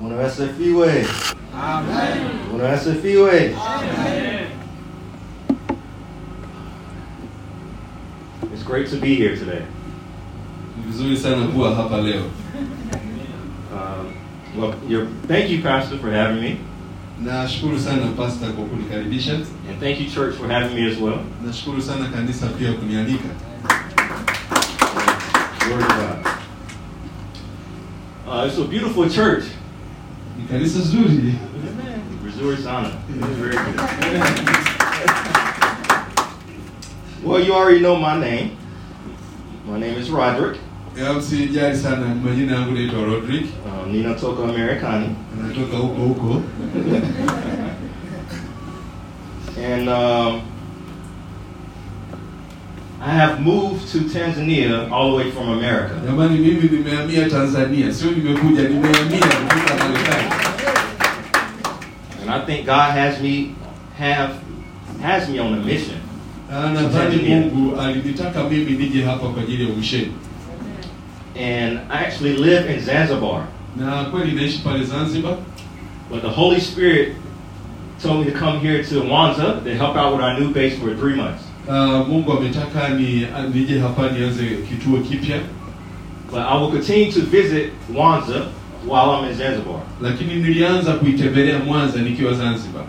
Bwana asifiwe. Bwana asifiwe. It's great to be here today. Ni vizuri sana kuwa hapa leo. Um, well, you're, thank you, Pastor, for having me, Nashukuru sana pastor kwa kunikaribisha. and thank you, church, for having me as well. Nashukuru sana kanisa pia kunialika. Glory to God. Uh, it's a beautiful church. Ni kanisa zuri. Missouri Sana. It's very good. Well, you already know my name. My name is Rodrick. Ya msijali sana, majina yangu naitwa Rodrick. Um, ninatoka Americani. Natoka huko huko. And um, I have moved to Tanzania all the way from America. Jamani, mimi nimehamia Tanzania, sio nimekuja, nimehamia kutoka Marekani. And I think God has me have has me on a mission. Ah, nadhani Mungu alinitaka mimi nije hapa kwa ajili ya umisheni, And I actually live in Zanzibar. na kweli naishi pale Zanzibar, But the Holy Spirit told me to come here to Mwanza to help out with our new base for three months. Uh, Mungu ametaka ni nije hapa nianze kituo kipya, But I will continue to visit Mwanza while I'm in Zanzibar. lakini nilianza kuitembelea Mwanza nikiwa Zanzibar.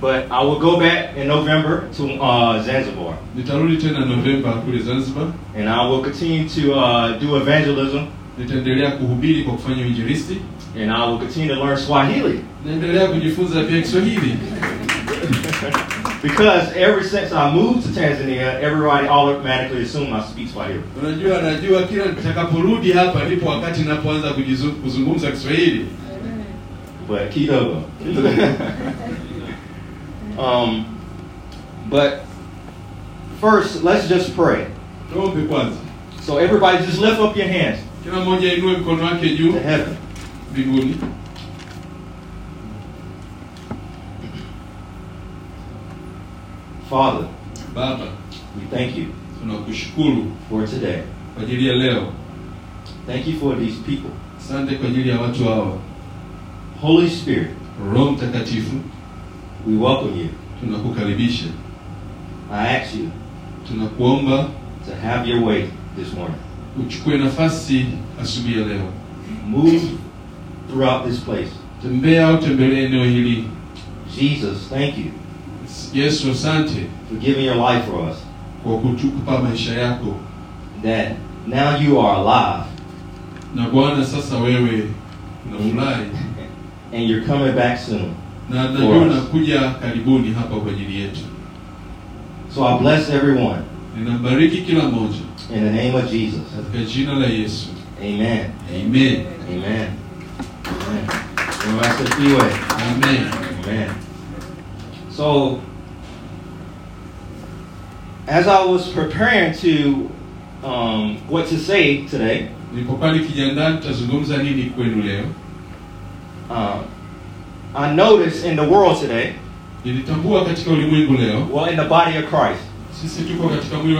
But I will go back in November to uh, Zanzibar. Nitarudi tena Novemba kule Zanzibar, And I will continue to uh, do evangelism. nitaendelea kuhubiri kwa kufanya uinjilisti, And I will continue to learn Swahili. naendelea kujifunza pia Kiswahili Because ever since I moved to Tanzania, everybody automatically assumed I speak Swahili. Unajua, najua kila nitakaporudi hapa ndipo wakati ninapoanza kuzungumza Kiswahili. But kidogo. um, but first, let's just pray. Tuombe kwanza, So everybody just lift up your hands kila mmoja inue mkono wake juu to heaven. mbinguni. Father, Baba, we thank you tunakushukuru for today. kwa ajili ya leo, Thank you for these people. asante kwa ajili ya watu hawa. Holy Spirit, Roho Mtakatifu, we welcome you. tunakukaribisha, I ask you tunakuomba to have your way this morning. uchukue nafasi asubuhi ya leo, Move throughout this place. tembea au tembelee eneo hili. Jesus, thank you Yesu, asante for giving your life for us. kwa kutukupa maisha yako, That now you are alive na Bwana, sasa wewe unafurahi and you're coming back soon. na najua unakuja karibuni hapa kwa ajili yetu. So I bless everyone Ninambariki kila mmoja in the name of Jesus. katika jina la Yesu, Amen. amen, Amen. Amen. The amen. Amen. So, as I was preparing to um, what to say today, Nilipokuwa nikijiandaa tutazungumza nini kwenu leo, um, I noticed in the world today, nilitambua katika ulimwengu leo, well, in the body of Christ, sisi tuko katika mwili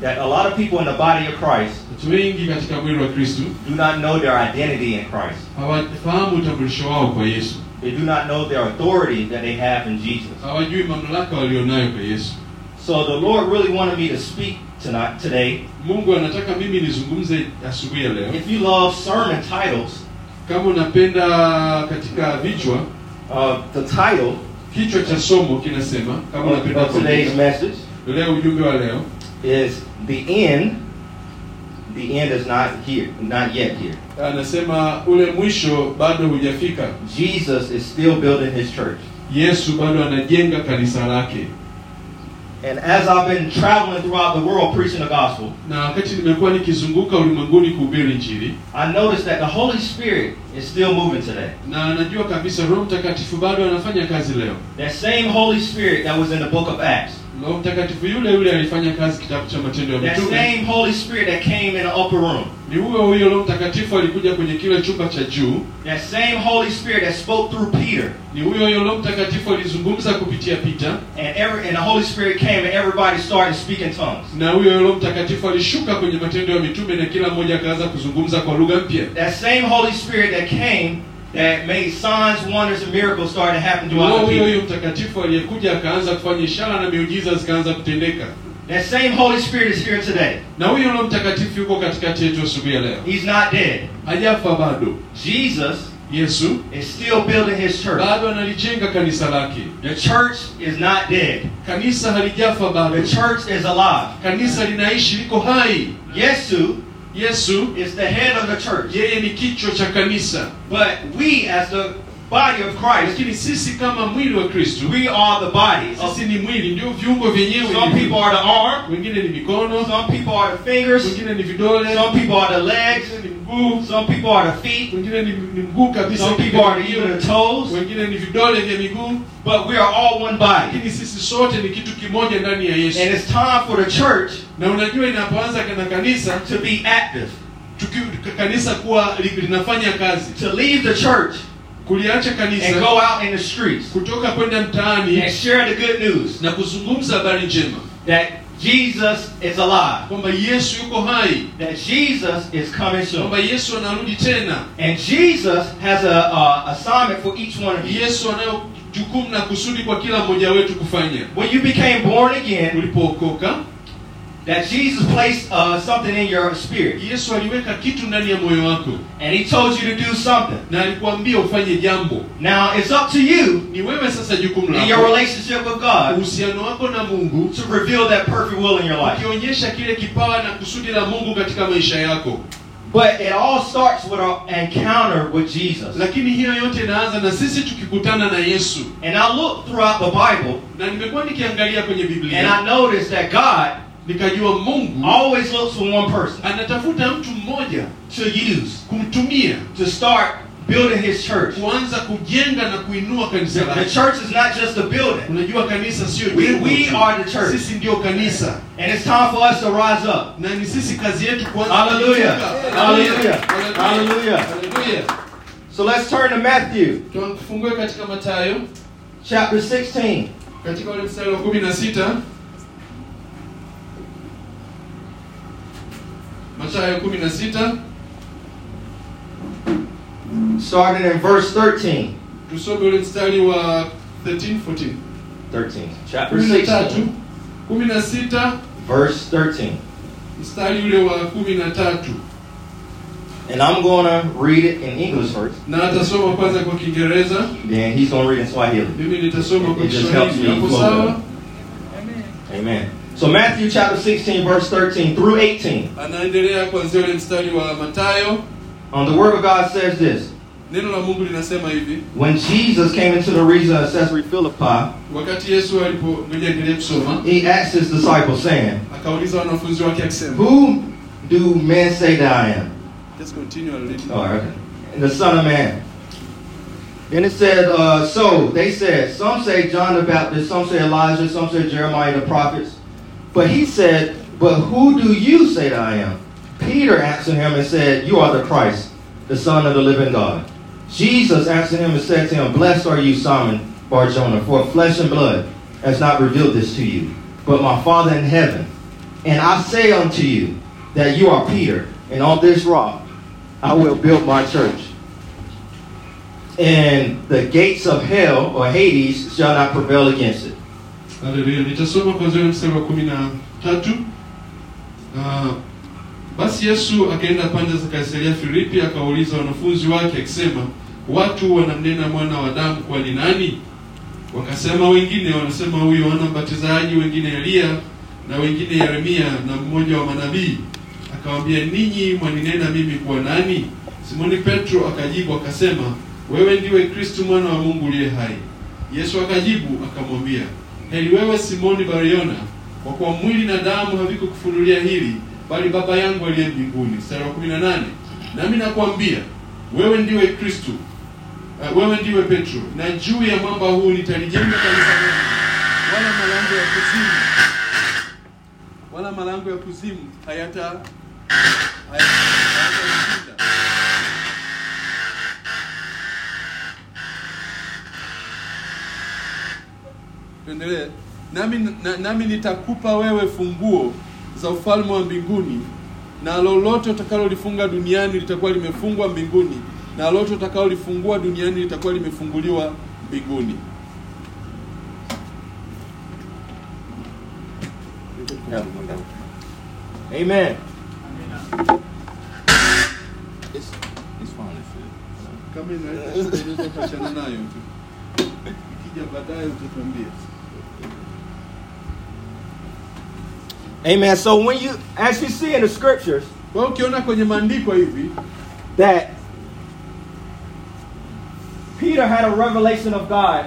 that a lot of people in the body of Christ Watu wengi katika mwili wa Kristo do not know their identity in Christ. Hawafahamu utambulisho wao kwa Yesu, They do not know their authority that they have in Jesus. hawajui mamlaka walionayo kwa Yesu. So the Lord really wanted me to speak tonight, today. Mungu anataka mimi nizungumze asubuhi ya leo. If you love sermon titles, Kama unapenda katika vichwa, uh, the title kichwa cha somo kinasema, kama of, unapenda today's message leo ujumbe wa leo is the end. The end is not here, not yet here. anasema ule mwisho bado hujafika. Jesus is still building his church. Yesu bado anajenga kanisa lake, And as I've been traveling throughout the world preaching the gospel, na wakati nimekuwa nikizunguka ulimwenguni kuhubiri Injili, I noticed that the Holy Spirit is still moving today. na anajua kabisa Roho Mtakatifu bado anafanya kazi leo. That same Holy Spirit that was in the book of Acts, Roho Mtakatifu yule yule alifanya kazi kitabu cha Matendo ya that same Holy Spirit that came in the upper room, ni huyo huyo Roho Mtakatifu alikuja kwenye kile chumba cha juu, that same Holy Spirit that spoke through Peter, ni huyo huyo Roho Mtakatifu alizungumza kupitia Pita, and every and the Holy Spirit came and everybody started speaking tongues. na huyo Roho Mtakatifu alishuka kwenye Matendo ya Mitume na kila mmoja akaanza kuzungumza kwa lugha mpya. That same Holy Spirit that came Eh, that made signs, wonders, and miracles start to happen throughout the people. huyo mtakatifu aliyekuja akaanza kufanya ishara na miujiza zikaanza kutendeka That same Holy Spirit is here today. na huyo roho mtakatifu yuko katikati yetu asubuhi ya leo He's not dead. hajafa bado Jesus yesu is still building his church. bado analijenga kanisa lake The church is not dead. kanisa halijafa bado The church is alive. kanisa linaishi liko hai Yesu yesu is the head of the church. yeye ni kichwa cha kanisa But we, as the body of Christ, lakini sisi kama mwili wa kristu we are the body. Sisi ni mwili ndio viungo vyenyewe some people are the arm. wengine ni mikono Some people are the fingers. wengine ni vidole Some people are the legs. wengine ni mguu Some people are the feet. wengine ni, ni mguu kabisa Some people are even the toes. wengine ni vidole vya miguu But we are all one body. lakini sisi sote ni kitu kimoja ndani ya yesu And it's time for the church na unajua inapoanza kanisa to be active, kanisa kuwa linafanya kazi to leave the church kuliacha and go out in the streets. kutoka kwenda mtaani and share the good news. na kuzungumza habari njema. That Jesus is alive, kwamba yesu yuko hai. That Jesus is coming soon. kwamba yesu anarudi tena. And Jesus has a, a assignment for each one of you. yesu anayo jukumu na kusudi kwa kila mmoja wetu kufanya. When you became born again, ulipookoka that Jesus placed uh, something in your spirit, yesu aliweka kitu ndani ya moyo wako and He told you to do something. na alikuambia ufanye jambo Now it's up to you ni wewe sasa jukumu in your relationship with God uhusiano wako na mungu to reveal that perfect will in your life. ukionyesha kile kipawa na kusudi la mungu katika maisha yako But it all starts with an encounter with Jesus. lakini hiyo yote inaanza na sisi tukikutana na yesu And I looked throughout the Bible, na nimekuwa nikiangalia kwenye and I noticed that God nikajua mungu. Hmm. Always looks for one person. Anatafuta mtu mmoja to use. Kumtumia. To start building his church. Kuanza kujenga na kuinua kanisa the church is not just a building. Unajua kanisa sio we, we are the church. Sisi ndio kanisa. And it's time for us to rise up. Na ni sisi kazi yetu kuanza hallelujah. hallelujah. Hallelujah. Hallelujah. So let's turn to matthew. Tufungue katika mathayo chapter 16 katika ule mstari wa 16 Mathayo 16 starting in verse 13. Tusome ule mstari wa 13 14. 13. Chapter 16. 16 verse 13. Mstari ule wa 13. And I'm going to read it in English first. Na atasoma kwanza kwa Kiingereza. Then he's going to read in Swahili. Mimi nitasoma kwa Kiswahili. Amen. Amen. So Matthew chapter 16, verse 13 through 18. anaendelea kuanzia ule mstari wa matayo Um, the word of God says this. neno la mungu linasema hivi When Jesus came into the region of Caesarea Philippi, wakati yesu alipo ngoja endelee kusoma he asked his disciples, saying, akauliza wanafunzi wake akisema Who do men say that I am? Just continue and read. Oh, okay. And the Son of Man. Then it said, uh, so they said, some say John the Baptist, some say Elijah, some say Jeremiah the prophets. But he said, but who do you say that I am? Peter answered him and said, you are the Christ, the Son of the living God. Jesus answered him and said to him, blessed are you, Simon Barjona, for flesh and blood has not revealed this to you, but my Father in heaven. And I say unto you that you are Peter, and on this rock I will build my church. And the gates of hell or Hades shall not prevail against it. Haleluya. Nitasoma kwanza ule mstari wa kumi na tatu. Uh, basi Yesu akaenda pande za Kaisaria Filipi, akawauliza wanafunzi wake akisema, watu wanamnena mwana wa Adamu kuwa ni nani? Wakasema wengine wanasema huyu Yohana Mbatizaji, wengine Eliya, na wengine Yeremia na mmoja wa manabii. Akawaambia, ninyi mwaninena mimi kuwa nani? Simoni Petro akajibu akasema, wewe ndiwe Kristo mwana wa Mungu uliye hai. Yesu akajibu akamwambia, heri wewe Simoni Bariona, kwa kuwa mwili na damu havikukufunulia hili, bali Baba yangu aliye mbinguni. Mstari wa 18, nami nakwambia wewe ndiwe Kristo, uh, wewe ndiwe Petro, na juu ya mwamba huu nitalijenga kanisa langu, wala malango ya kuzimu wala malango ya kuzimu hayata hayata- Tuendelee. Nami, na, nami nitakupa wewe funguo za ufalme wa mbinguni, na lolote utakalolifunga duniani litakuwa limefungwa mbinguni, na lolote utakalolifungua duniani litakuwa limefunguliwa mbinguni. Amen. It's, it's fine if it. Kama inaweza unaweza nayo tu, ikija baadaye utatuambia. Amen. So when you as you see in the scriptures Kwa ukiona kwenye maandiko hivi that Peter had a revelation of God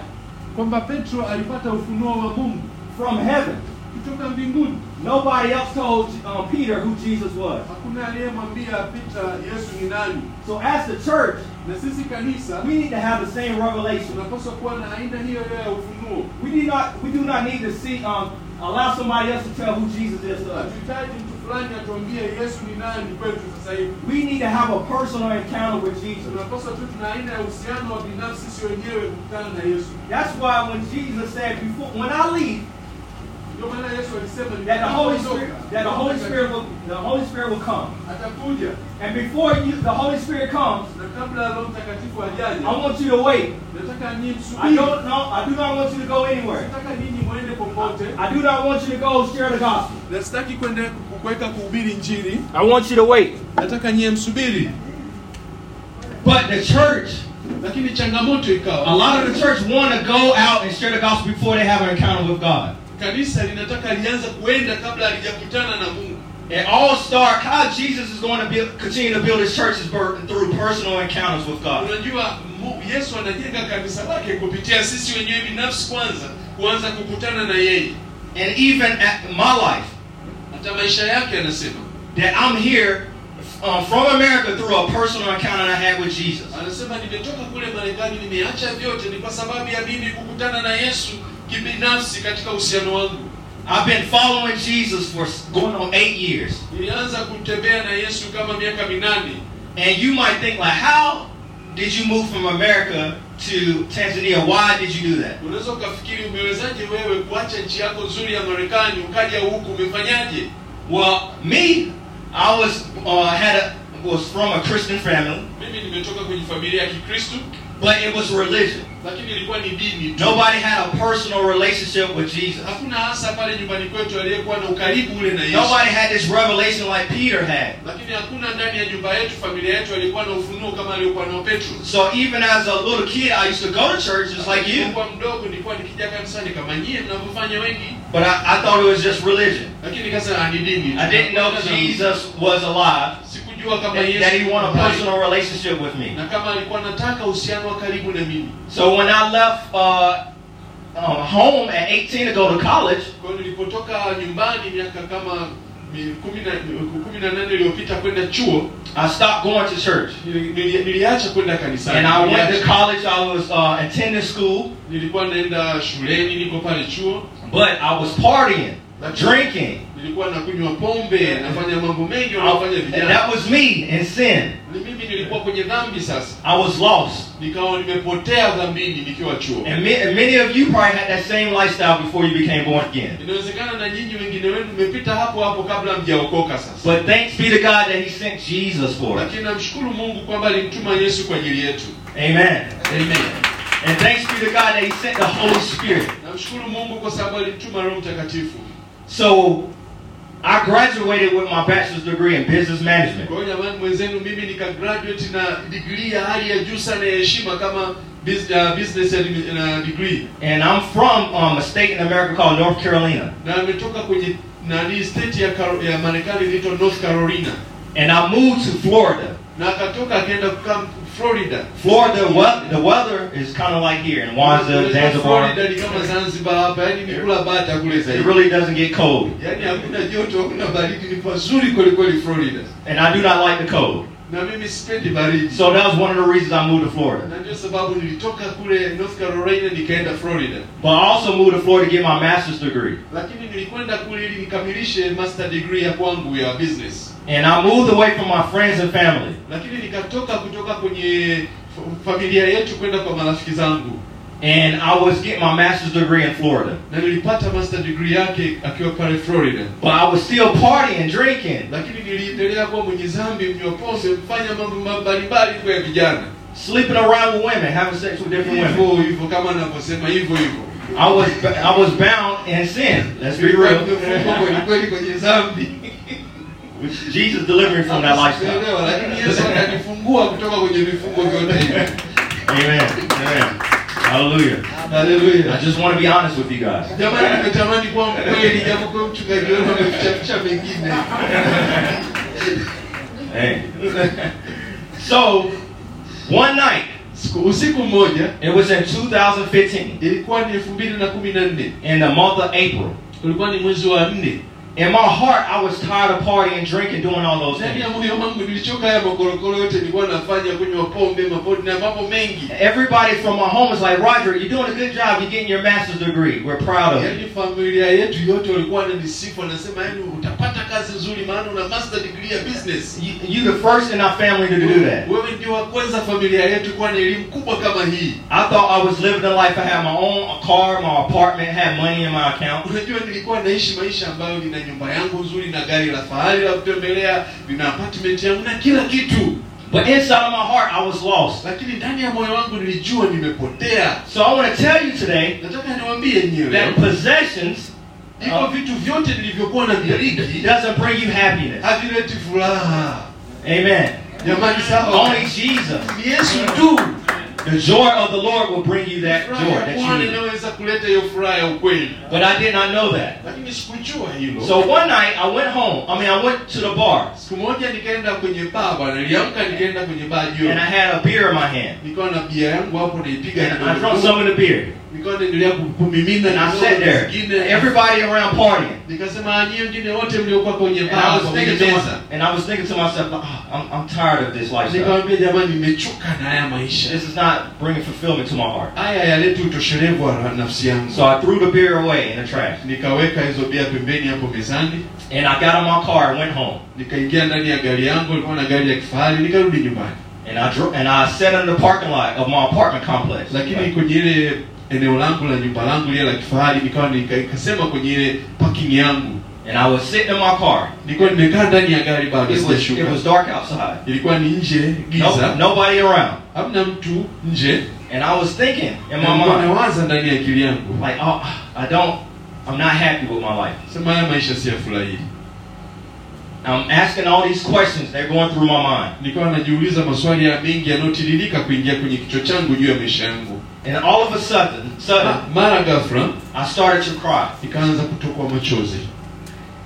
kwamba Petro alipata ufunuo wa Mungu from heaven. kutoka mbinguni, Nobody else told um, Peter who Jesus was. hakuna aliyemwambia Peter Yesu ni nani. So as the church, Na sisi kanisa we need to have the same revelation. tunapaswa kuwa na aina hiyo hiyo ya ufunuo. We do not we do not need to see um allow somebody else to tell who Jesus is to us. Hatuhitaji mtu fulani atuambie Yesu ni nani kwetu sasa. We need to have a personal encounter with Jesus. Tunapaswa tu tuna aina ya uhusiano wa binafsi sisi wenyewe kukutana na Yesu. That's why when Jesus said before when I leave, Ndio maana Yesu alisema that the Holy Spirit that the Holy Spirit will the Holy Spirit will come. And before you the Holy Spirit comes, na kabla ya Roho I want you to wait. I don't know I do not want you to go anywhere. Nataka nyinyi mwende popote. I do not want you to go share the gospel. Na sitaki kwenda kuweka kuhubiri Injili. I want you to wait. Nataka nyie msubiri. But the church, a lot of the church want to go out and share the gospel before they have an encounter with God. Kanisa linataka lianza kuenda kabla halijakutana na Mungu. It all start how Jesus is going to build, continue to build his churches bur- through personal encounters with God. Unajua Mu- Yesu anajenga kanisa lake kupitia sisi wenyewe binafsi kwanza, kuanza kukutana na yeye. And even at my life, Hata maisha yake anasema, that I'm here um, from America through a personal encounter I had with Jesus. anasema nimetoka kule Marekani, nimeacha vyote, ni kwa sababu ya mimi kukutana na Yesu kibinafsi katika uhusiano wangu. I've been following Jesus for going on eight years. Nilianza kutembea na Yesu kama miaka minane. And you might think like, how did you move from America to Tanzania? Why did you do that? Unaweza ukafikiri umewezaje wewe kuacha nchi yako nzuri ya Marekani ukaja huku, umefanyaje? Well, me, I was uh, had a was from a Christian family, Mimi nimetoka kwenye familia ya Kikristo, but it was religion. Lakini ilikuwa ni dini tu. Nobody had a personal relationship with Jesus. Hakuna hasa pale nyumbani kwetu aliyekuwa na ukaribu ule na Yesu. Nobody had this revelation like Peter had. Lakini hakuna ndani ya nyumba yetu, familia yetu alikuwa na ufunuo kama aliyokuwa nao Petro. So even as a little kid, I used to go to church just like you, Nilipokuwa mdogo nilikuwa nikija kanisani kama nyie mnavyofanya wengi, but I, I thought it was just religion. lakini nikasema ah, ni dini. I didn't know Jesus was alive, Sikujua kama that, Yesu that he wanted a personal relationship with me. na kama alikuwa anataka uhusiano wa karibu na mimi. So when I left uh, um, home at 18 to go to college, Kwa nilipotoka nyumbani miaka kama mi- kumi na kumi nane iliyopita kwenda chuo, I stopped going to church. nili- nili- niliacha kwenda kanisani. And I went to college. I was uh, attending school, Nilikuwa naenda shuleni, niko pale chuo, but I was partying, drinking. Nilikuwa nakunywa pombe, nafanya mambo mengi wanafanya vijana. that was me in sin. Ni mimi nilikuwa kwenye dhambi sasa, I was lost. nikawa nimepotea dhambini nikiwa chuo. And, and many of you probably had that same lifestyle before you became born again. Inawezekana na nyinyi wengine wenu mmepita hapo hapo kabla mjaokoka sasa. But thanks be to God that He sent Jesus for us. Lakini namshukuru Mungu kwamba alimtuma Yesu kwa ajili yetu. Amen. Amen. And thanks be to God that He sent the Holy Spirit. Namshukuru Mungu kwa sababu alimtuma Roho Mtakatifu. So I graduated with my bachelor's degree in business management. Kwa hiyo jamani, mwenzenu mimi nika graduate na degree ya hali ya juu sana ya heshima kama uh, business degree, And I'm from um, a state in America called North Carolina. na ametoka kwenye nani state ya, ya Marekani inaitwa North Carolina, And I moved to Florida. na akatoka akaenda kukaa Florida. Florida, we- the weather is kind of like here in Mwanza, Unajua uh, Zanzibar. Florida ni kama Zanzibar hapa, yani ni kula bata kule It really doesn't get cold. Yaani hakuna joto, hakuna baridi, ni pazuri kweli kweli Florida. And I do not like the cold. Na mimi sipendi baridi. So that was one of the reasons I moved to Florida. na ndio sababu nilitoka kule North Carolina nikaenda Florida, But I also moved to Florida to get my master's degree. Lakini nilikwenda kule ili nikamilishe master degree ya kwangu ya business, And I moved away from my friends and family. lakini nikatoka kutoka kwenye familia yetu kwenda kwa marafiki zangu, And I was getting my master's degree in Florida. na nilipata master degree yake akiwa pale Florida, But I was still partying, drinking. lakini niliendelea kuwa mwenye dhambi, mnywa pombe, mfanya mambo mbalimbali kwa ya vijana. sleeping around with women, having sex with different women. hivyo hivyo kama anavyosema hivyo hivyo I was I was bound in sin. Let's be real. nimefungwa kweli kweli kwenye dhambi Which Jesus delivered me from that lifestyle. Sikuelewa, lakini yesu akanifungua kutoka kwenye vifungo vyote hivi Amen. Amen. Hallelujah. Hallelujah. I just want to be honest with you guys. jamani nimetamani kuwa mkweli japo kwa mchungaji wenu amefichaficha mengine Hey. So, one night, usiku mmoja it was in 2015, ilikuwa ni elfu mbili na kumi na nne in the month of April. ulikuwa ni mwezi wa nne In my heart, I was tired of partying, drinking, doing all those things. ya moyo wangu nilichoka haya makorokoro yote nilikuwa nafanya kunywa pombe mapodi na mambo mengi Everybody from my home was like, Roger, you're doing a good job. You're getting your master's degree. We're proud of you. Yaani familia yetu yote walikuwa wananisifu wanasema yani utapata kazi nzuri maana una master degree ya business You, you the first in our family to do that. wewe ndio wa kwanza familia yetu kuwa na elimu kubwa kama hii I thought I was living a life. I had my own car, my apartment, had money in my account. unajua nilikuwa naishi maisha ambayo nina nyumba yangu nzuri na gari la fahari la kutembelea nina apartment yangu na kila kitu But inside of my heart, I was lost. lakini ndani ya moyo wangu nilijua nimepotea So I want to tell you today nataka niwaambie nyewe that possessions hivyo oh. vitu vyote nilivyokuwa na viliki doesn't bring you happiness. havileti furaha Amen. jamani sawa Only Jesus. yesu tu The joy of the Lord will bring you that joy that you need. inaweza kuleta hiyo furaha ya ukweli But I did not know that. lakini sikujua hilo So one night I went home. I mean, I went to the bar siku moja nikaenda kwenye baa bwana niliamka nikaenda kwenye baa and I had a beer in my hand. nikawa na bia yangu hapo naipiga And I kidogo. some of the beer. Nikawa naendelea ku- kumimina And I sat there. Everybody around partying. nikasema "Ah, nyie wengine wote mliokuwa kwenye And I was thinking to my, and I was thinking to myself, oh, I'm, I'm tired of this lifestyle. nikamwambia jamani nimechoka na haya maisha This is not bringing fulfillment to my heart. haya yaleti utoshelevu wa nafsi yangu So I threw the beer away in the trash. nikaweka hizo bia pembeni hapo mezani And I got in my car and went home. nikaingia ndani ya gari yangu ilikuwa na gari ya kifahari nikarudi nyumbani And I dro- and I sat in the parking lot of my apartment complex. lakini kwenye ile eneo langu la nyumba langu lile la kifahari nikawa nikasema kwenye ile parking yangu And I was sitting in my car. nilikuwa nimekaa ndani ya gari bado It was, it was dark outside. ilikuwa ni nje No, nobody around. hamna mtu nje And I was thinking in my mind, nawaza ndani ya akili yangu like, oh, I don't, I'm not happy with my life. sema haya maisha si yafurahii I'm asking all these questions. They're going through my mind. nikawa najiuliza maswali ya mengi yanayotiririka kuingia kwenye kichwa changu juu ya maisha yangu And all of a sudden, sudden, ah, mara ghafla I started to cry. nikaanza kutokwa machozi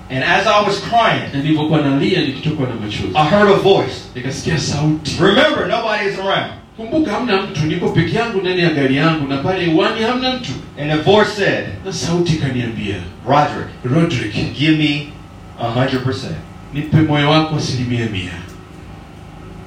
And as I was crying, na nilivyokuwa nalia nikitokwa na machozi I heard a voice. Remember, nobody is around. kumbuka hamna mtu niko peke yangu ndani ya gari yangu na pale uwani hamna mtu And the voice said, na sauti ikaniambia Roderick, rodrick give me a hundred percent. nipe moyo wako asilimia mia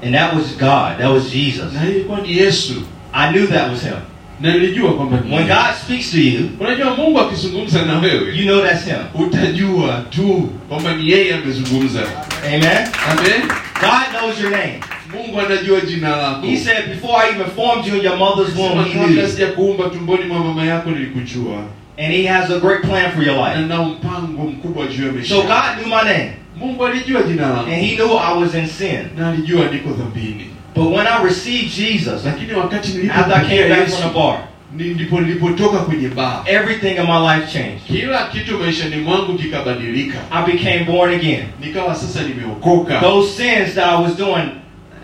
And that was God. That was Jesus. na ilikuwa ni yesu I knew that was Him. Na nilijua kwamba When. God speaks to you, unajua mungu akizungumza na wewe you know that's Him. utajua tu kwamba ni yeye amezungumza Amen. amen God knows your name. mungu anajua jina lako He said, Before I even formed you in your mother's womb, He knew kabla sijakuumba tumboni mwa mama yako nilikujua And He has a great plan for your life. Na mpango mkubwa juu ya maisha So. God knew my name. mungu alijua jina And He knew I was in sin. na alijua niko dhambini But when I received Jesus, lakini wakati after I came back from the bar, ndipo nilipotoka kwenye baa everything in my life changed. kila kitu maishani mwangu kikabadilika I became born again. nikawa sasa nimeokoka Those sins that I was doing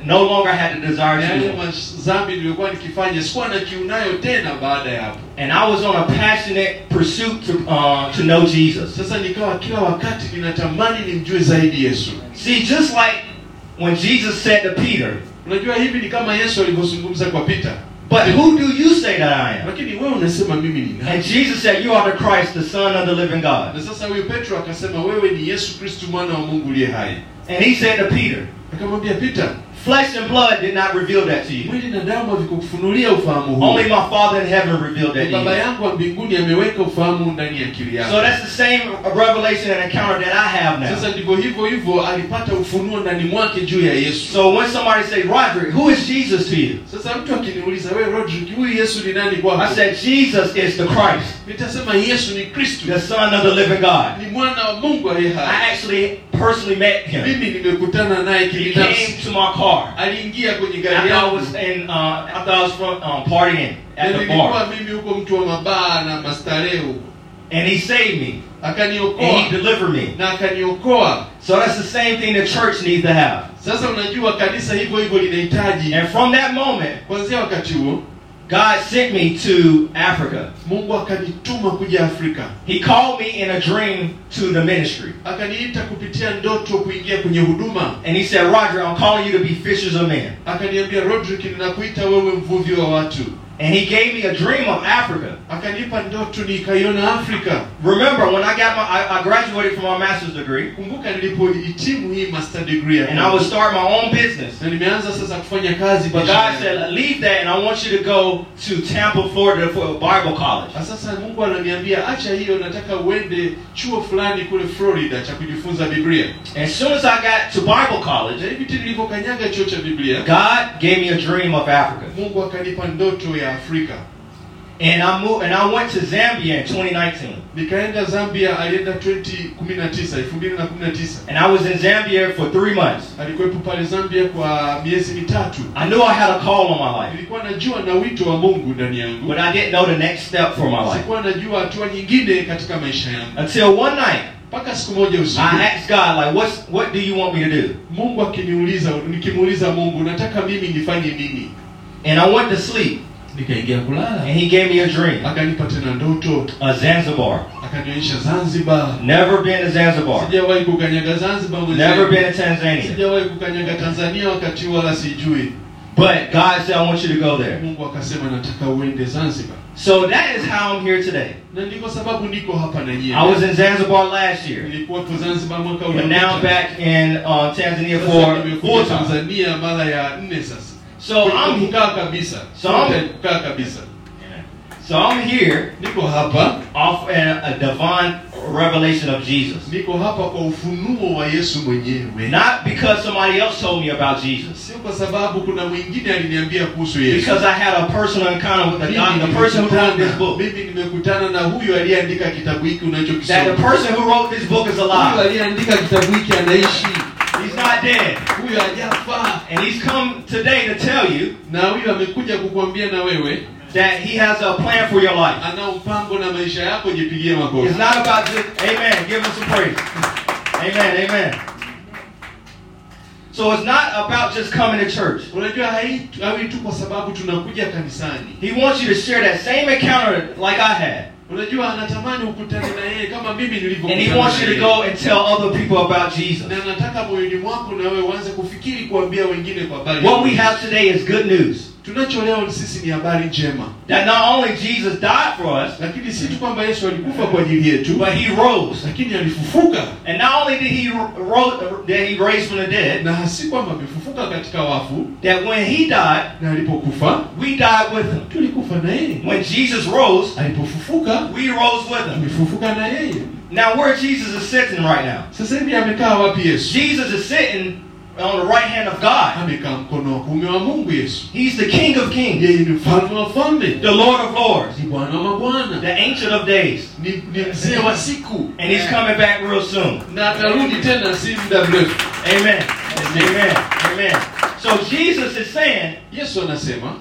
no longer had the desire to do. mazambi niliyokuwa nikifanya sikuwa na kiu nayo tena baada ya hapo And I was on a passionate pursuit to, uh, to know Jesus. sasa nikawa kila wakati ninatamani nimjue zaidi yesu See, just like when Jesus said to Peter, unajua hivi ni kama yesu alivyozungumza kwa peter But who do you say that I am? lakini wewe unasema mimi ni And Jesus said, You are the Christ, the Son of the living God. na sasa huyo petro akasema wewe ni yesu kristu mwana wa mungu aliye hai And he said to Peter, akamwambia pita Flesh and blood did not reveal that to you. mwili na damu havikukufunulia ufahamu huu Only my Father in heaven revealed that to you. yangu wa mbinguni ameweka ufahamu ndani ya akili yako So that's the same revelation and encounter that I have now. sasa ndivyo hivyo hivyo alipata ufunuo ndani mwake juu ya yesu So when somebody say, Rodrick, who is Jesus to you? sasa mtu akiniuliza wewe rodrick huyu yesu ni nani I said, Jesus is the Christ, nitasema yesu ni kristo the Son of the living God. ni mwana wa mungu aliye hai I actually personally met him. mimi nimekutana naye He came to my car. aliingia kwenye gari yangu I was in, uh, I was from, um, partying at the bar, mimi huko mtu wa mabaa na mastarehe and he saved me and akaniokoa he delivered me. na akaniokoa So that's the same thing the church needs to have. sasa unajua kanisa hivyo hivyo linahitaji And from that moment, kwanzia wakati huo God sent me to Africa. mungu akanituma kuja afrika He called me in a dream to the ministry. akaniita kupitia ndoto kuingia kwenye huduma And he said, Roger, I'm calling you to be fishers of men. akaniambia rodrick ninakuita wewe mvuvi wa watu And he gave me a dream of Africa. akanipa ndoto nikaiona afrika Remember, when I got my, I, I graduated from my master's degree, kumbuka nilipohitimu hii master degree and I would start my own business. na nimeanza sasa kufanya kazi But. God said, leave that, and I want you to go to Tampa, Florida for a Bible college. Na sasa mungu ananiambia acha hiyo nataka uende chuo fulani kule florida cha kujifunza biblia As soon as I got to Bible college, na hivi tu nilivyokanyaga chuo cha biblia God gave me a dream of Africa. mungu akanipa ndoto ya afrika And I moved, and I went to Zambia in 2019. nikaenda zambia alienda 2019 2019 And I was in Zambia for three months. alikuwepo pale zambia kwa miezi mitatu. I knew I had a call on my life, nilikuwa najua na wito wa mungu ndani yangu. But I didn't know the next step for my life. sikuwa najua hatua nyingine katika maisha yangu. Until one night, mpaka siku moja usiku. I asked God, like, what's, what do you want me to do? mungu akiniuliza nikimuuliza mungu nataka mimi nifanye nini? And I went to sleep, nikaingia kulala and He gave me a dream. akanipa tena ndoto A Zanzibar. akanionyesha zanzibar Never been to Zanzibar. sijawahi kukanyaga zanzibar. Never been to Tanzania. sijawahi kukanyaga tanzania wakati wala sijui But God said, I want you to go there. mungu akasema nataka uende zanzibar So that is how I'm here today. na ndiko sababu niko hapa na nyie I was in Zanzibar last year, but now I'm back in uh, Tanzania for full time. Tanzania mara ya nne sasa So I'm kukaa kabisa. So I'm- kukaa kabisa. So I'm here niko hapa. off a, a divine revelation of Jesus. niko hapa kwa ufunuo wa yesu mwenyewe. Not because somebody else told me about Jesus. sio kwa sababu kuna mwingine aliniambia kuhusu yesu. Because I had a personal encounter with the God, the person who wrote this book. mimi nimekutana na huyu aliyeandika kitabu hiki That the person who wrote this book is huyu alive. aliyeandika kitabu hiki anaishi not dead. huyu hajafa And he's come today to tell you na huyu amekuja kukuambia na wewe that he has a plan for your life. anao mpango na maisha yako jipigie makofi It's not about just, amen, give him some praise. Amen, amen. So it's not about just coming to church. unajua hai- hawi tu kwa sababu tunakuja kanisani He wants you to share that same encounter like I had. Unajua anatamani ukutane na yeye kama mimi And he wants you to go and tell other people about Jesus. na nataka moyoni mwako na wewe uanze kufikiri kuambia wengine kwa habari What we have today is good news. Tunacho leo sisi ni habari njema That not only Jesus died for us, lakini si tu kwamba yesu alikufa kwa ajili yetu but he rose. lakini alifufuka And not only did he rose, that he raised from the dead, na si kwamba amefufuka katika wafu that when he died, na alipokufa we died with him. tulikufa na yeye When Jesus rose, alipofufuka we rose with him. tumefufuka na yeye Now where Jesus is sitting right now. sasa hivi amekaa wapi yesu Jesus is sitting on the right hand of God. amekaa mkono wa kuume wa mungu yesu He's the King of Kings, yeye ni mfalme wa falme the Lord of Lords, ni bwana wa mabwana the Ancient of Days. ni, ni mzee wa siku And he's coming back real soon. na atarudi tena si muda mrefu Amen. Amen. Amen. So Jesus is saying, yesu anasema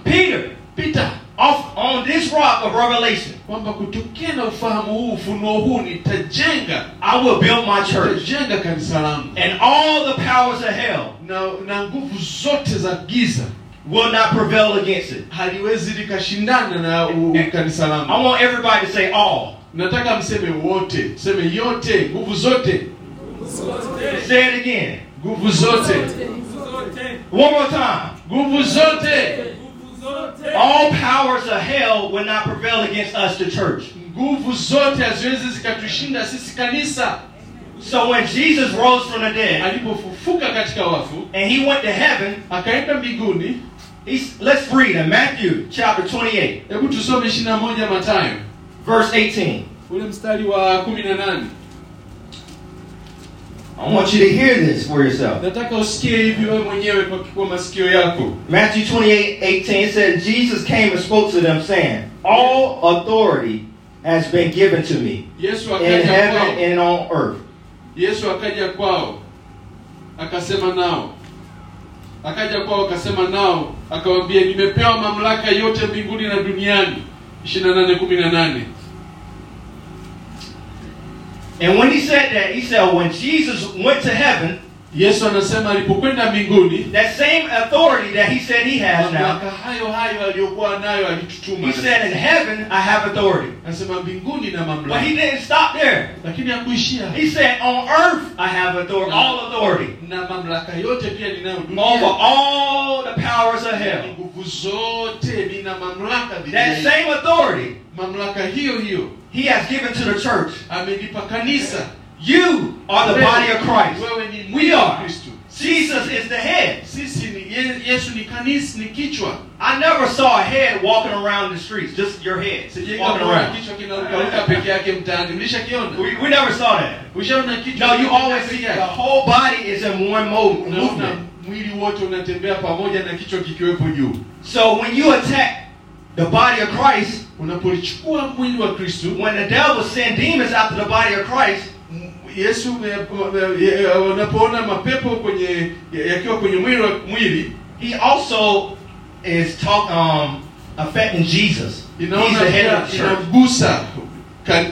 Peter, off on this rock of revelation, kwamba kutokea na ufahamu huu ufunuo huu nitajenga I will build my church. nitajenga kanisa langu And all the powers of hell na, na nguvu zote za giza will not prevail against it. haliwezi likashindana na kanisa I want everybody to say all. nataka mseme wote seme yote nguvu zote Say it again. nguvu zote One more time. nguvu zote All powers of hell will not prevail against us, the church. nguvu zote haziwezi zikatushinda sisi kanisa So when Jesus rose from the dead alipofufuka katika wafu and he went to heaven, akaenda mbinguni he's, let's read in Matthew chapter 28, hebu tusome ishiri na moja matayo verse 18. ule mstari wa kumi na nane I want you to hear this for yourself. nataka usikie hivi wewe mwenyewe kwa, kwa masikio yako Matthew 28 18 said, Jesus came and spoke to them, saying, All authority has been given to me in heaven and on earth. yesu akaja kwao akasema nao. Akaja kwao akasema nao akawaambia nimepewa mamlaka yote mbinguni na duniani. 28:18 And when he said that, he said, when Jesus went to heaven, yesu anasema alipokwenda mbinguni that same authority that he said he has now, hayo hayo aliyokuwa nayo alitutuma he said, in heaven I have authority. anasema mbinguni na But he didn't stop there. lakini hakuishia He said, on earth I have authority, all authority, na mamlaka yote pia ninayo over all the powers of hell. nguvu zote nina mamlaka That same authority mamlaka hiyo hiyo he has given to the church. amelipa kanisa You are the body of Christ. We are. Jesus is the head. sisi ni Ye- yesu ni kanisa ni kichwa I never saw a head walking around the streets, just your head walking around. kichwa kinarukaruka peke yake mtaani ulishakiona We, we never saw that. No, you always see yake? the whole body is in one mode, movement. mwili wote unatembea pamoja na kichwa kikiwepo juu So when you attack the body of Christ, unapolichukua mwili wa kristo when the devil send demons after the body of Christ, yesu unapoona mapepo kwenye yakiwa kwenye mwili he also is talk um affecting Jesus. Inaona inamgusa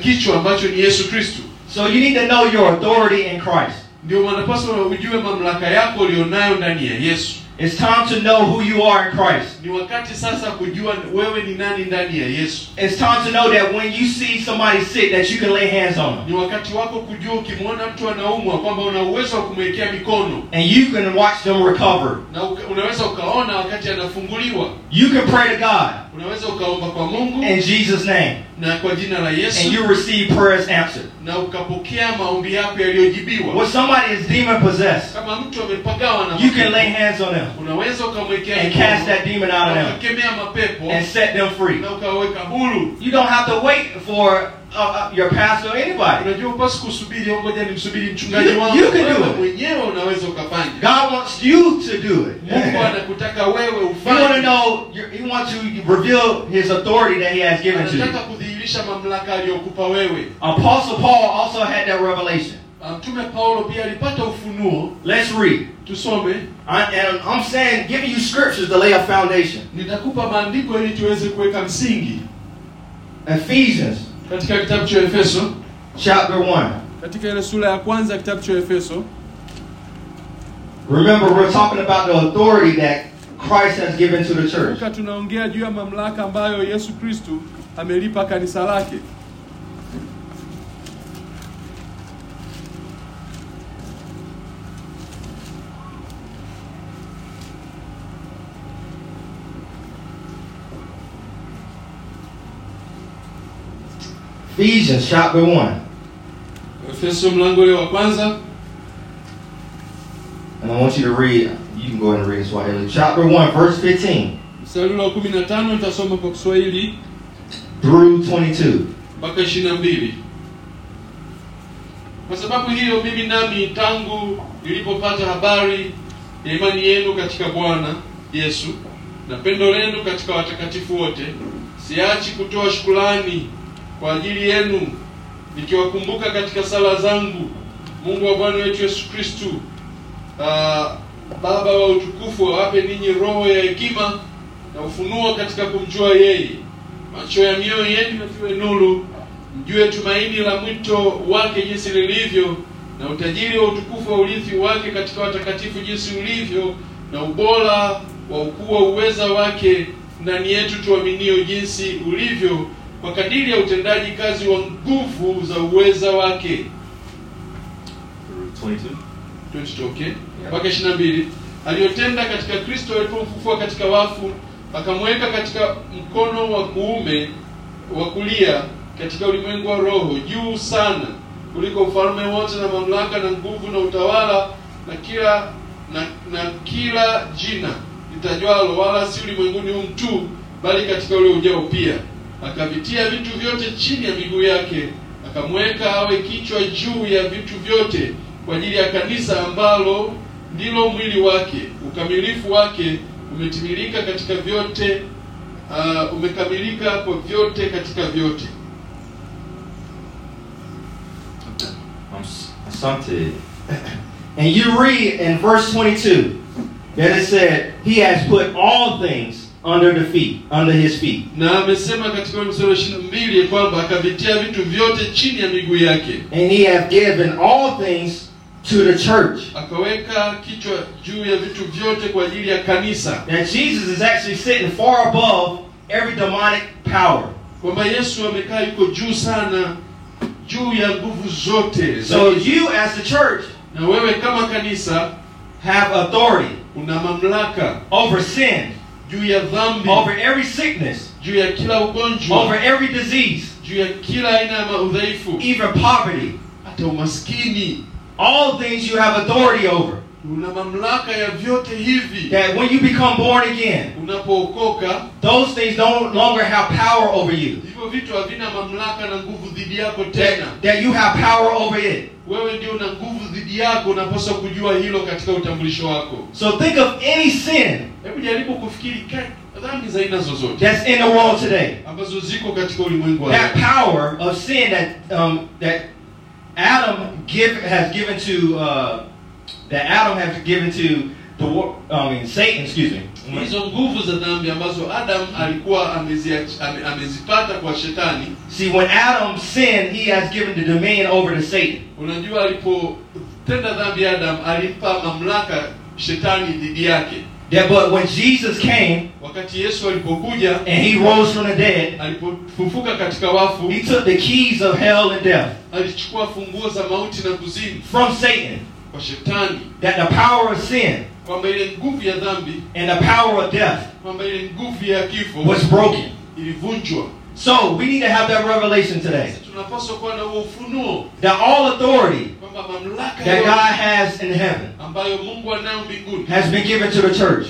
kichwa ambacho ni yesu kristo So you need to know your authority in Christ. ndio unapaswa ujue mamlaka yako ulionayo ndani ya yesu It's time to know who you are in Christ. ni wakati sasa kujua wewe ni nani ndani ya yesu It's time to know that when you see somebody sick, that you can lay hands on them. ni wakati wako kujua ukimwona mtu anaumwa kwamba una uwezo wa kumwekea mikono And you can watch them recover. na unaweza ukaona wakati anafunguliwa You can pray to God unaweza ukaomba kwa mungu in Jesus' name. na kwa jina la yesu And you receive prayers answered. na ukapokea maombi yako yaliyojibiwa When somebody is demon possessed, kama mtu amepagawa na you can lay hands on them unaweza ukamwekea and cast that demon out of them ukakemea mapepo and set them free. na ukaweka huru You don't have to wait for uh, uh, your pastor or anybody. unajua upasi kusubiri "Oh, ngoja nimsubiri mchungaji You- wangu you can do Wewe it. mwenyewe unaweza ukafanya God wants you to do it. mungu anakutaka wewe He want to know. He wants to reveal His authority that He has given to anataka you. kudhihirisha mamlaka aliyokupa wewe Apostle Paul also had that revelation. Mtume paulo pia alipata ufunuo Let's read. tusome I, and I'm saying, giving you scriptures to lay a foundation. nitakupa maandiko ili tuweze kuweka msingi Ephesians katika kitabu cha efeso chapter one. katika ile sura ya kwanza kitabu cha efeso Remember, we're talking about the authority that Christ has given to the church. tunaongea juu ya mamlaka ambayo yesu kristu amelipa kanisa lake Ephesians chapter 1. efeso mlango ule wa kwanza And I want you to read, you can go ahead and read Swahili. Chapter 1, verse 15 mstari wa kumi na tano nitasoma kwa kiswahili through 22. mpaka ishirini na mbili kwa sababu hiyo mimi nami tangu nilipopata habari ya imani yenu katika bwana yesu na pendo lenu katika watakatifu wote siachi kutoa shukulani kwa ajili yenu nikiwakumbuka katika sala zangu. Mungu wa bwana wetu yesu kristu uh, baba wa utukufu awape ninyi roho ya hekima na ufunuo katika kumjua yeye. Macho ya mioyo yenu yatiwe nuru mjue tumaini la mwito wake jinsi lilivyo na utajiri wa utukufu wa urithi wake katika watakatifu jinsi ulivyo na ubora wa ukuu wa uweza wake ndani yetu tuaminio jinsi ulivyo kwa kadiri ya utendaji kazi wa nguvu za uweza wake. 22. okay mpaka na mbili. Aliyotenda katika kristo alipomfufua katika wafu akamweka katika mkono wa kuume wa kulia katika ulimwengu wa roho juu sana kuliko ufalme wote na mamlaka na nguvu na utawala na kila na, na kila jina litajwalo wala si ulimwenguni humu tu bali katika ule ujao pia akavitia vitu vyote chini ya miguu yake akamweka awe kichwa juu ya vitu vyote kwa ajili ya kanisa ambalo ndilo mwili wake ukamilifu wake umetimilika katika vyote uh, umekamilika kwa vyote katika vyote Asante. And you read in verse 22 that it said, He has put all things under the feet, under his feet. na amesema katika mstari wa mbili kwamba akavitia vitu vyote chini ya miguu yake And he hath given all things to the church. akaweka kichwa juu ya vitu vyote kwa ajili ya kanisa That Jesus is actually sitting far above every demonic power. kwamba yesu amekaa yuko juu sana juu ya nguvu zote So you as the church na wewe kama kanisa have authority una mamlaka over sin, juu ya dhambi over every sickness, juu ya kila ugonjwa over every disease, juu ya kila aina ya udhaifu even poverty. hata umaskini All things you have authority over. Una mamlaka ya vyote hivi That when you become born again, unapookoka those things no longer have power over you. hivyo vitu havina mamlaka na nguvu dhidi yako tena That, that you have power over it. wewe ndio una nguvu dhidi yako unapaswa kujua hilo katika utambulisho wako So think of any sin hebu jaribu kufikiri dhambi za aina zozote that's in the world today. ambazo ziko katika ulimwengu wa That power of sin that um, that Adam give has given to uh, that Adam has given to the I mean Satan. Excuse me. hizo nguvu za dhambi ambazo adam alikuwa amezipata kwa shetani See, when Adam sinned, he has given the dominion over to Satan. unajua alipotenda dhambi adam alimpa mamlaka shetani dhidi yake That, but when Jesus came wakati yesu alipokuja and he rose from the dead, alipofufuka katika wafu he took the keys of hell and death alichukua funguo za mauti na kuzimu from Satan. Kwa shetani That the power of sin kwamba ile nguvu ya dhambi and the power of death kwamba ile nguvu ya kifo was broken. ilivunjwa So we need to have that revelation today. Tunapaswa kuwa na ufunuo That all authority kwamba mamlaka that God has in heaven ambayo mungu anayo mbinguni has been given to the church.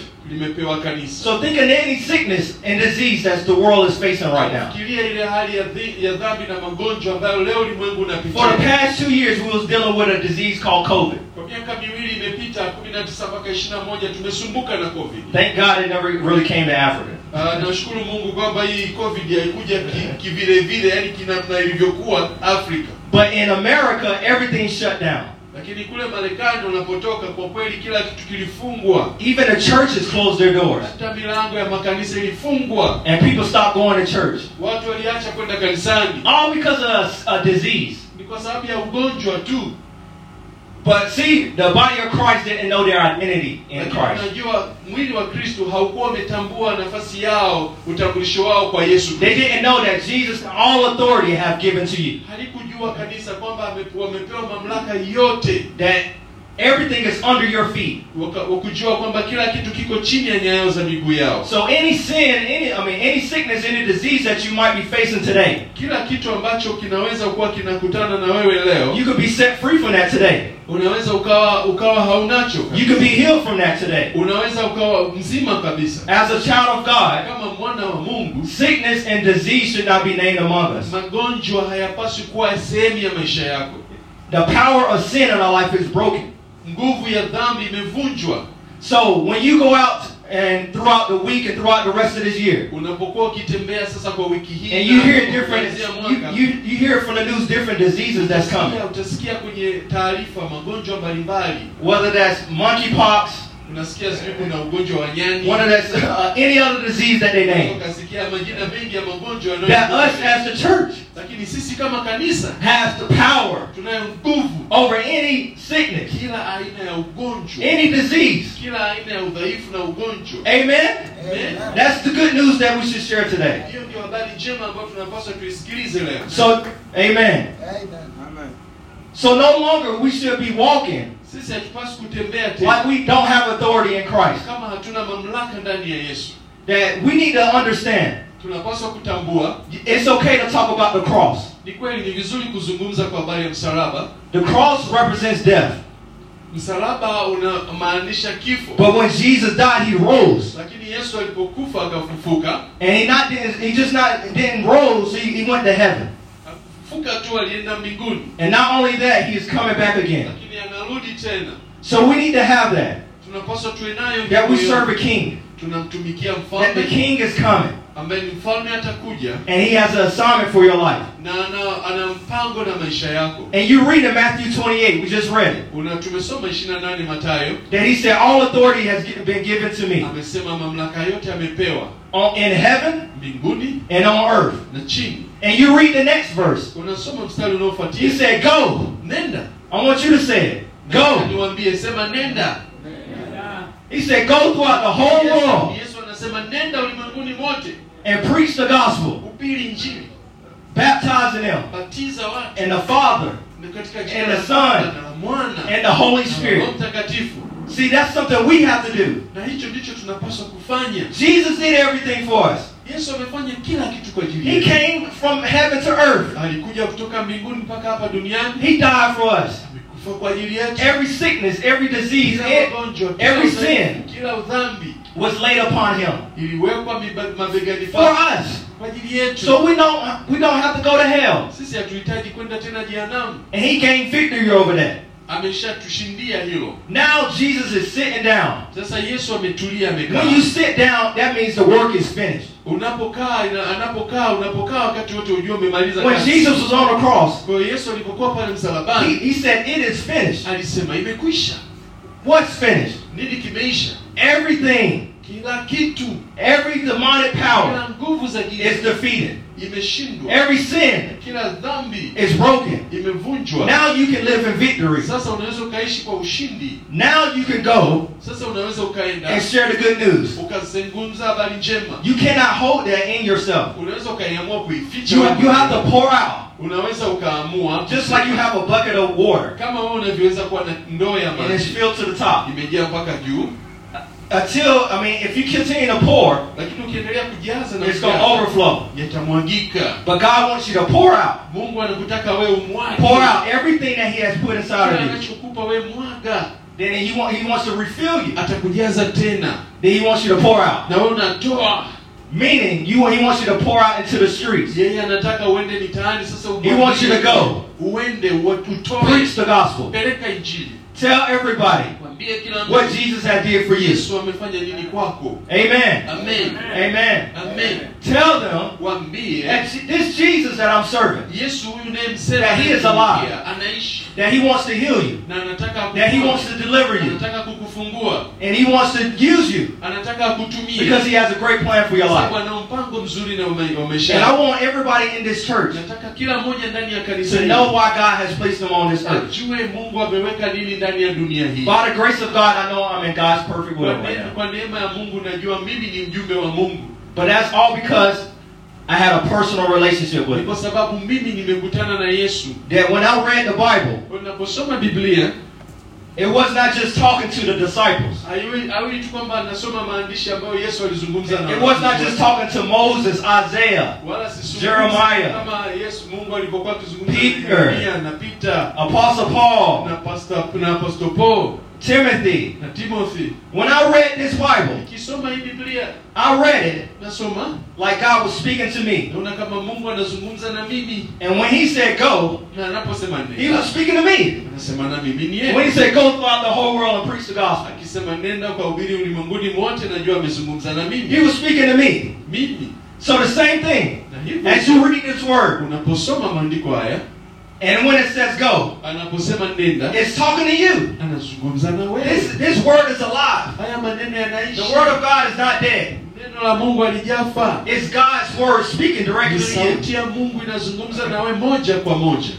So think of any sickness and disease that the world is facing right now. fikiria ile hali ya, dhi, ya dhambi na magonjwa ambayo leo ulimwengu For the past two years, we was dealing with a disease called COVID. kwa miaka miwili imepita 19 mpaka 21 tumesumbuka na covid Thank God it never really came to Africa. Uh, nashukuru mungu kwamba hii covid haikuja ki- kivile vile yani kinamna ilivyokuwa afrika But in America, everything shut down. Lakini kule marekani unapotoka kwa kweli kila kitu kilifungwa Even the churches closed their doors. hata milango ya makanisa ilifungwa And people stopped going to church. watu waliacha kwenda kanisani All because of a, a disease. ni kwa sababu ya ugonjwa tu But see, the body of Christ didn't know their identity in Christ. unajua mwili wa kristo haukuwa umetambua nafasi yao utambulisho wao kwa yesu They didn't know that Jesus, all authority, have given to you. halikujua kanisa kwamba amepe- wamepewa mamlaka yote That everything is under your feet. waka- wakujua kwamba kila kitu kiko chini ya nyayo za miguu yao So any sin, any I mean any sickness, any disease that you might be facing today, kila kitu ambacho kinaweza kuwa kinakutana na wewe leo you could be set free from that today. unaweza ukawa ukawa haunacho You could be healed from that today. unaweza ukawa mzima kabisa As a child of God, kama mwana wa mungu sickness and disease should not be named among us. magonjwa hayapaswi kuwa sehemu ya maisha yako The power of sin in our life is broken. Nguvu ya dhambi imevunjwa. So when you go out and throughout the week and throughout the rest of this year, unapokuwa ukitembea sasa kwa wiki hii and you hear different, you, you, you hear from the news different diseases that's coming. utasikia- utasikia kwenye taarifa magonjwa mbalimbali. Whether that's monkeypox, unasikia sijui kuna ugonjwa wa nyani whether that's uh, any other disease that they name. ukasikia majina mengi ya magonjwa That yanayo- us as the church lakini sisi kama kanisa has the power tunayo nguvu over any sickness, kila aina ya ugonjwa any disease. kila aina ya udhaifu na ugonjwa Amen? Amen. That's the good news that we should share today. hiyo ndio habari njema ambayo tunapaswa tuisikilize leo So, amen. Amen. So no longer we should be walking sisi hatupaswi kutembea tena like we don't have authority in Christ. kama hatuna mamlaka ndani ya yesu That we need to understand. tunapaswa kutambua It's okay to talk about the cross. ni kweli ni vizuri kuzungumza kwa habari ya msalaba The cross represents death. msalaba unamaanisha kifo But when Jesus died, he rose. lakini yesu alipokufa akafufuka And he not he just not didn't rose, he, he went to heaven. akufufuka tu alienda mbinguni And not only that, he is coming back again. lakini anarudi tena So we need to have that. tunapaswa tuwe nayo That we serve a king. That the king is coming. Ambaye ni mfalme atakuja and he has an assignment for your life. na ana, ana mpango na maisha yako And you read in Matthew 28, we just read it, una tumesoma 28 Mathayo that he said, All authority has been given to me amesema mamlaka yote amepewa on, in heaven mbinguni and on earth. na chini And you read the next verse. unasoma mstari He said, Go. nenda I want you to say it. Go. niwaambie sema nenda He said, Go throughout the whole world Yesu anasema nenda ulimwenguni mote and preach the gospel, baptizing them in the Father And the Son. Baba na la mwana and the Holy Spirit. See, that's something we have to do. na hicho ndicho tunapaswa kufanya Jesus did everything for us. yesu amefanya kila kitu kwa ajili He came from heaven to earth. alikuja kutoka mbinguni mpaka hapa duniani He died for us. amekufa kwa ajili yetu Every sickness, every disease, kila it magonjwa kila every sin. kila udhambi was laid upon him for us. So we don't we don't have to go to hell. And he gained victory over that. ameshatushindia hilo Now Jesus is sitting down. sasa yesu ametulia amekaa When you sit down, that means the work is finished. unapokaa anapokaa unapokaa wakati wote ujue umemaliza When. Jesus was on the cross, kwa yesu alipokuwa pale he, he said, It is finished. alisema imekwisha What's finished? nini kimeisha Everything, kila kitu every demonic power kila nguvu za is defeated. Every sin is broken. imevunjwa Now you can live in victory. sasa unaweza ukaishi kwa ushindi Now you can go unaweza and share the good news. ukazungumza habari njema You cannot hold that in yourself. unaweza You, you have to pour out. unaweza ukaamua Just like you have a bucket of water kama wewe unavyoweza kuwa na ndoo ya and it's filled to the top. imejaa mpaka juu Until, I mean, if you continue to pour, lakini ukiendelea kujaza na it's going to overflow. But God wants you to pour out. mungu anakutaka wewe umwage Pour out everything that He has put inside of you. anachokupa wewe mwaga Then He, want, he wants to refill you. Then He wants you to pour out. na wewe unatoa Meaning, you, He wants you to pour out into the streets. yeye anataka uende mitaani sasa He wants you to go. uende uwe- utoe Preach the gospel. Tell everybody what Jesus had did for you. yesu amefanya nini kwako Amen. amen Amen. amen Tell them that this Jesus that I'm serving, yesu huyu naye msema That he is alive. that He wants to heal you, that He wants to deliver you, and He wants to use you because He has a great plan for your life. ana mpango mzuri na ume- wa maisha And I want everybody in this church nataka kila mmoja ndani ya kanisa to know why God has placed them on this earth. ajue mungu ameweka nini ndani ya dunia hii By the grace of God, I know I'm in God's perfect will right now. Kwa neema ya mungu najua mimi ni mjumbe wa mungu But that's all because I had a personal relationship with Him. sababu mimi nimekutana na yesu. That when I read the Bible, it was not just talking to the disciples. haiwi haiwi tu kwamba nasoma maandishi ambayo yesu alizungumza na It was not just talking to Moses, Isaiah, Jeremiah, kama yesu mungu alipokuwa akizungumza Peter, na Yeremia na Peter Apostle Paul, na pastor na apostle Paul Timothy. na Timothy When I read this Bible, nikisoma hii biblia I read it nasoma like God was speaking to me. naona kama mungu anazungumza na mimi And when He said go, na anaposema He was speaking to me. anasema na mimi ni When He said go throughout the whole world and preach the gospel, akisema nenda kwa ubiri ulimwenguni mote najua amezungumza na He was speaking to me. mimi So the same thing. As you read this word, unaposoma maandiko haya and when it says go, it's talking to you. This, this word is alive. haya maneno yanaishi The word of God is not dead. neno la mungu alijafa It's God's word speaking directly to you. sauti ya mungu inazungumza nawe moja kwa moja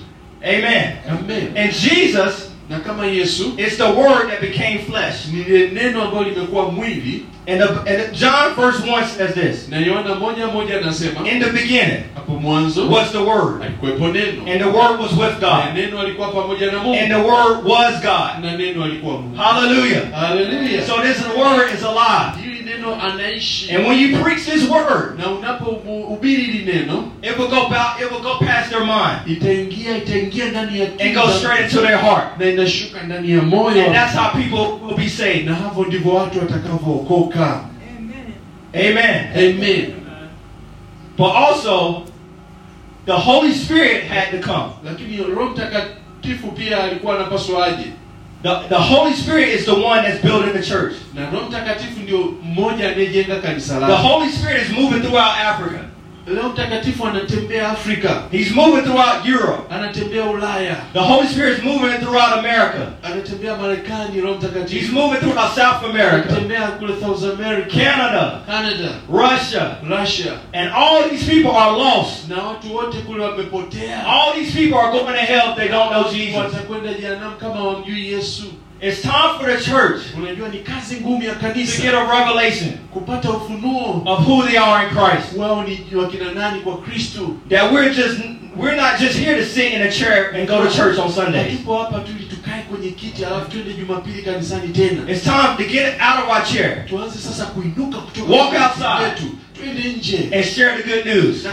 Amen. amen And Jesus na kama yesu is the word that became flesh. ni neno ambalo limekuwa mwili And, the, and John verse 1 says this. na yohana moja moja anasema In the beginning hapo mwanzo was the word. alikuwepo neno And the word was with na God. neno alikuwa pamoja na And the word was God. na neno alikuwa mungu Hallelujah. haleluya So this word is alive. Neno anaishi And when you preach this word, na unapohubiri hili neno it will go about, it will go past their mind itaingia itaingia ndani ya and go straight into their heart. na inashuka ndani ya moyo And that's how people will be saved. na hapo ndivyo watu watakavyookoka Amen. amen But also, the Holy Spirit had to come. lakini roho mtakatifu pia alikuwa anapaswa aje The, the Holy Spirit is the one that's building the church. na roho mtakatifu ndio mmoja anayejenga kanisa The Holy Spirit is moving throughout Africa. Roho mtakatifu anatembea afrika He's moving throughout Europe. anatembea ulaya The Holy Spirit is moving throughout America. anatembea marekani roho He's moving throughout South America, anatembea kule south america Canada, canada Russia. russia And all these people are lost. na watu wote kule wamepotea All these people are going to hell if they don't know Jesus. watakwenda jehanamu kama wamjui yesu It's time for the church unajua ni kazi ngumu ya to get a revelation kupata ufunuo of who they are in Christ. wao ni wakina nani kwa kristo That we're just we're not just here to sit in a chair and go to church on Sundays. tupo hapa tu tukae kwenye kiti alafu twende jumapili kanisani tena It's time to get out of our chair tuanze sasa kuinuka kutoka Walk outside. viti vyetu twende nje and share the good news.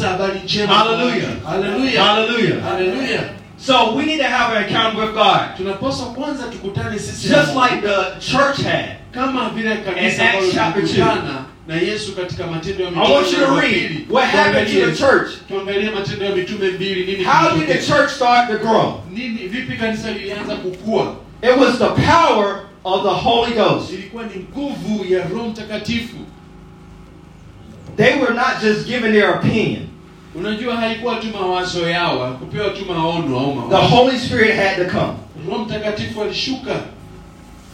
habari njema Hallelujah. Hallelujah. So we need to have an encounter with God. tunapaswa kwanza tukutane sisi Just like the church had. kama vile In kanisa Acts ambalo chapter two. tulikutana na yesu katika matendo ya I want you to read what happened to the church. tuangalie matendo ya mitume mbili nini How did the church start to grow? nini vipi kanisa lilianza kukua It was the power of the Holy Ghost. ilikuwa ni nguvu ya roho mtakatifu They were not just giving their opinion. Unajua haikuwa tu mawazo yao kupewa tu maono au The Holy Spirit had to come. roho mtakatifu alishuka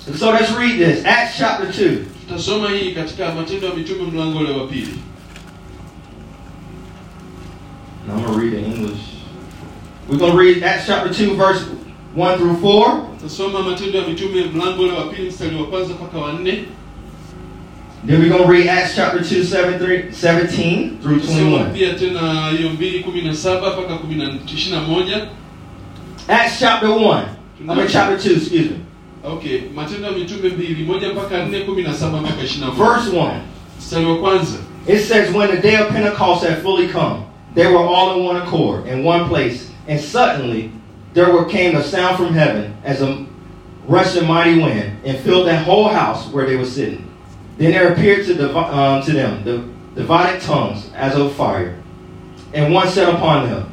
And so let's read this. Acts chapter 2. tutasoma hii katika matendo ya mitume mlango ule wa pili And I'm going to read in English. We're going to read Acts chapter 2, verse 1 through 4. tutasoma matendo ya mitume mlango ule wa pili mstari wa kwanza mpaka wa nne Then we're going to read Acts chapter 2, 7 through- 17 through 21. pia tena hiyo mbili kumi na saba mpaka kumi na ishirini na moja Acts chapter 1. I mean, chapter 2, excuse me. okay matendo ya mitume mbili moja mpaka nne kumi na saba mpaka ishirini na moja Verse 1. mstari wa kwanza It says, When the day of Pentecost had fully come, they were all in one accord, in one place, and suddenly there were came a sound from heaven as a rushing mighty wind, and filled that whole house where they were sitting. Then there appeared to, divi- um, to them the divided tongues as of fire, and one sat upon them.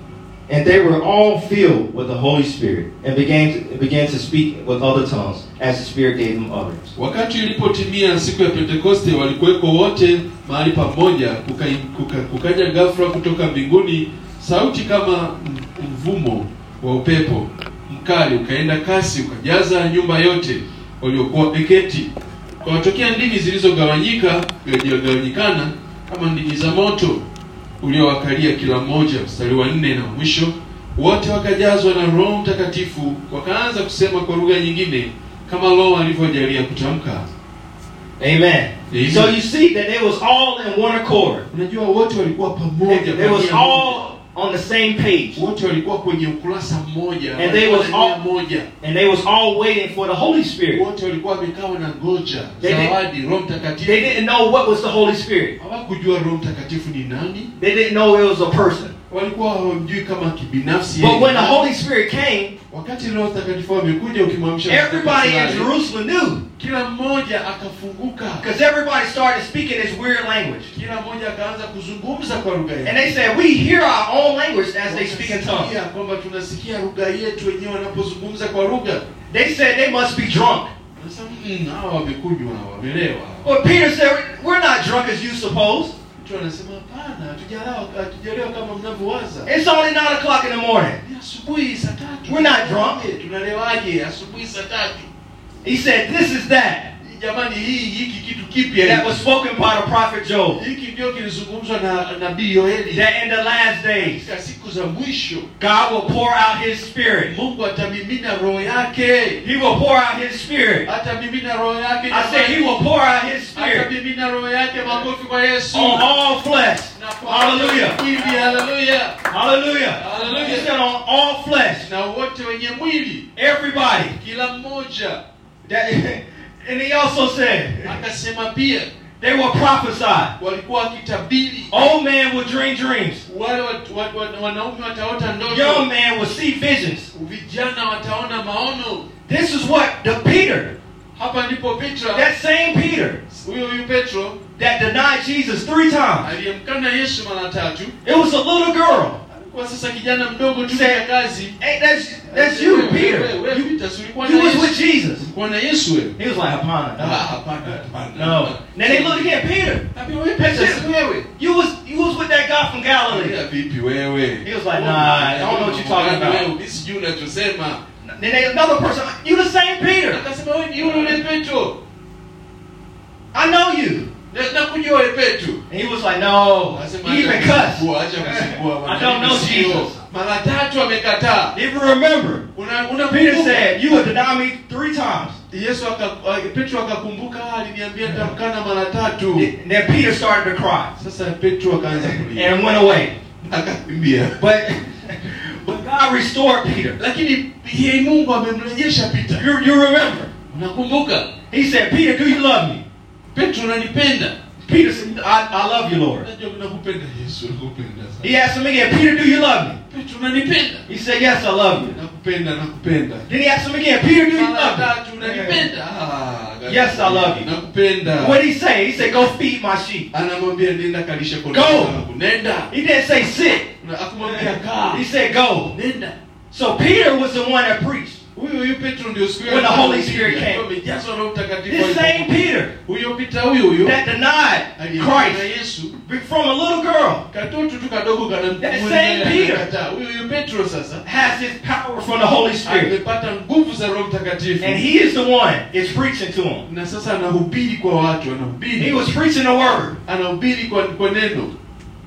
And they were all filled with the Holy Spirit, and began to, began to speak with other tongues, as the Spirit gave them utterance. wakati ilipotimia siku ya pentekoste walikuweko wote mahali pamoja kuka, kuka, kukaja ghafla kutoka mbinguni sauti kama mvumo wa upepo mkali ukaenda kasi ukajaza nyumba yote waliokuwa wameketi ukawatokea ndimi zilizogawanyika zilizogawanyikana kama ndimi za moto uliowakalia kila mmoja mstari wa nne na mwisho wote wakajazwa na roho mtakatifu wakaanza kusema kwa lugha nyingine kama roho alivyojalia kutamka Amen. Amen. So you see that they was all in one accord. unajua wote walikuwa pamoja They, was all on the same page. wote walikuwa kwenye ukurasa mmoja And they was all- moja And they was all waiting for the Holy Spirit. wote walikuwa wamekaa They did- zawadi roho mtakatifu They didn't know what was the Holy Spirit. hawakujua roho mtakatifu ni nani They didn't know it was a person. Walikuwa hawamjui kama kibinafsi But when the Holy Spirit came, wakati roho mtakatifu amekuja ukimwamsha everybody in Jerusalem knew. kila mmoja akafunguka Because everybody started speaking this weird language. kila mmoja akaanza kuzungumza kwa lugha And they said, We hear our own language as they speak in tongues. Kwamba tunasikia lugha yetu wenyewe wanapozungumza kwa lugha They said they must be drunk. Wanasema, "Mm, hawa wamekunywa wamelewa But Peter said, We're not drunk as you suppose. Mtu anasema hapana hatujalewa kama mnavyowaza It's only 9 o'clock in the morning. Ni asubuhi saa tatu We're not drunk. Tunalewaje asubuhi saa tatu He said, This is that. Jamani hii hiki kitu kipya That was spoken by the prophet Joel. hiki ndio kilizungumzwa na nabii yoeli That in the last days, katika siku za mwisho God will pour out his spirit. mungu atamimina roho yake He will pour out his spirit. atamimina roho yake I said he will pour out his spirit atamimina roho yake makofi kwa yesu on all flesh. Hallelujah. Hallelujah. Hallelujah. Hallelujah. He said on all flesh. na wote wenye mwili Everybody. kila mmoja That, and he also said akasema pia they will prophesy. walikuwa wakitabiri Old man will dream dreams. wale wanaume wataota Young man will see visions. vijana wataona maono This is what the Peter, hapa ndipo petro that same Peter huyo huyu petro that denied Jesus three times. aliyemkana yesu mara tatu It was a little girl kwa sasa kijana mdogo tu ya kazi Hey, that's that's you, Peter. You, Peter, si ulikuwa you was with Jesus. Ulikuwa na Yesu wewe He was like, Ah, Hapana. hapana hapana No. Then they look again, Peter. Ambia wewe Peter si wewe You was you was with that guy from Galilee. Ambia vipi wewe He was like, nah, I don't know what you're talking about. Wewe, mimi sijui unachosema Then they, another person, you the same Peter. akasema wewe ni yule yule Petro I know you. Na- nakujua wewe Petro And he was like, no. He even cussed. kusumbua, acha kusumbua, I don't know. Jesus. mara tatu amekataa you remember, Peter said, you would deny me three times. Yesu Petro akakumbuka "Ah, aliniambia nitamkana mara tatu And then Peter started to cry sasa Petro akaanza kulia and went away. akakimbia But but God restored Peter. lakini yeye Mungu amemrejesha Peter You, you remember. unakumbuka He said, Peter, do you love me? Petro unanipenda Peter said, I, I love you, Lord. He asked him again, Peter, do you love me? He said, Yes, I love you. nakupenda nakupenda Then he asked him again, Peter, do you love me? Ah, Yes, I love you. nakupenda What did he say? He said, Go feed my sheep. anamwambia nenda kalishe kondoo Go. He didn't say sit. He said, Go. nenda So Peter was the one that preached. Huyo huyo Petro ndio siku When the Holy Spirit came. amejazwa na mtakatifu This same Peter huyo Peter huyo huyo that denied Christ Yesu from a little girl katoto tu kadogo kana That same Peter. anakataa. huyo huyo Petro sasa has his power from the Holy Spirit. amepata nguvu za Roho Mtakatifu And he is the one is preaching to him. na sasa anahubiri kwa watu He was preaching the word. anahubiri kwa, kwa neno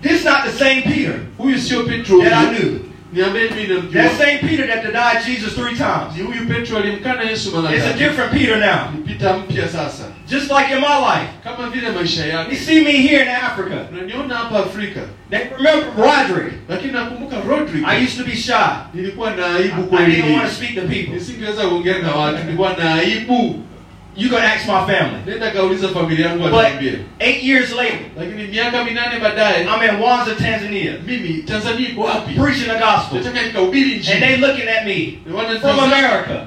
This not the same Peter huyu sio Petro that I knew. Niambie mimi namjua That same Peter that denied Jesus three times. ni huyu Petro alimkana Yesu mara It's a different Peter now. ni Peter mpya sasa Just like in my life. kama vile maisha You see me here in Africa. unaniona hapa Afrika They remember Rodrick. lakini nakumbuka Rodrick I used to be shy. I, nilikuwa na aibu I didn't want to speak to people. Nisingeweza kuongea na watu nilikuwa na aibu You can ask my family. nenda kauliza familia yangu But eight years later, lakini miaka minane baadaye I'm in Mwanza, Tanzania, mimi Tanzania preaching the gospel. And they looking at me from America.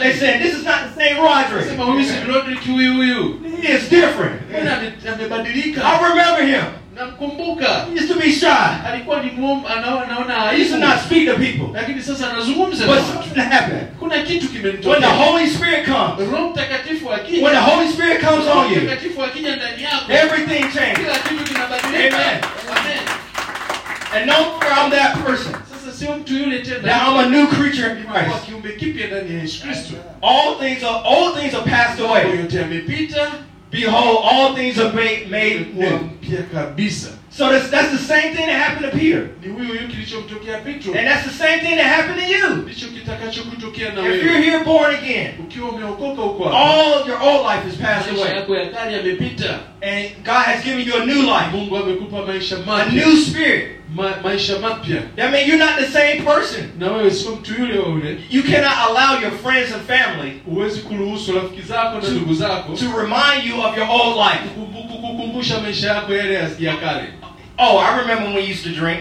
They said, this is not the same Rodrick. sema huyu si Rodrick huyu huyu He is different. mbona ame- amebadilika I remember him. Namkumbuka He used to be shy. alikuwa ni anaona used to not speak to people. lakini sasa anazungumza na But something happened. kuna kitu When the Holy Spirit comes, Roho Mtakatifu akija when the Holy Spirit comes on you, Mtakatifu akija ndani yako everything changes. kila kitu kinabadilika Amen. Amen. And no more I'm that person. sasa sio mtu yule Now I'm a new creature in Christ. kiumbe kipya ndani ya Yesu Kristo All things are all things are passed away. Behold, all things are made, made new. So that's, that's the same thing that happened to Peter. ni huyo huyo kilichomtokea Petro And that's the same thing that happened to you. ndicho kitakachokutokea na If you're here born again, all your old life has passed away. yako ya kale yamepita And God has given you a new life, Mungu amekupa maisha a new spirit. Ma, maisha mapya That means you're not the same person. na wewe sio mtu yule yule You cannot allow your friends and family huwezi kuruhusu rafiki zako na ndugu zako to remind you of your old life. kukumbu- kukukumbusha maisha yako yale ya kale Oh, I remember when we used to drink.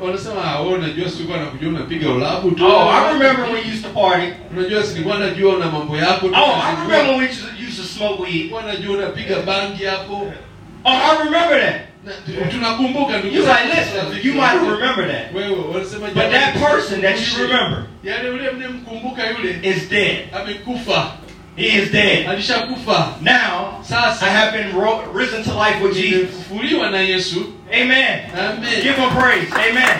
wanasema ah, wewe unajua sikuwa nakujua unapiga ulabu tu Oh, I remember when we used to party. unajua silikuwa najua una mambo yako. Oh, I remember when we used to, used to smoke weed. Nilikuwa najua unapiga bangi hapo Oh, I remember that. Na- tu- tunakumbuka You like, listen, you might remember that. wewe wanasema But that person that you remember yale yule mnemkumbuka yule is dead. amekufa He is dead. alishakufa Now, Sasa. I have been ro- risen to life with Jesus. na Yesu Amen. Amen. Give him praise. Amen.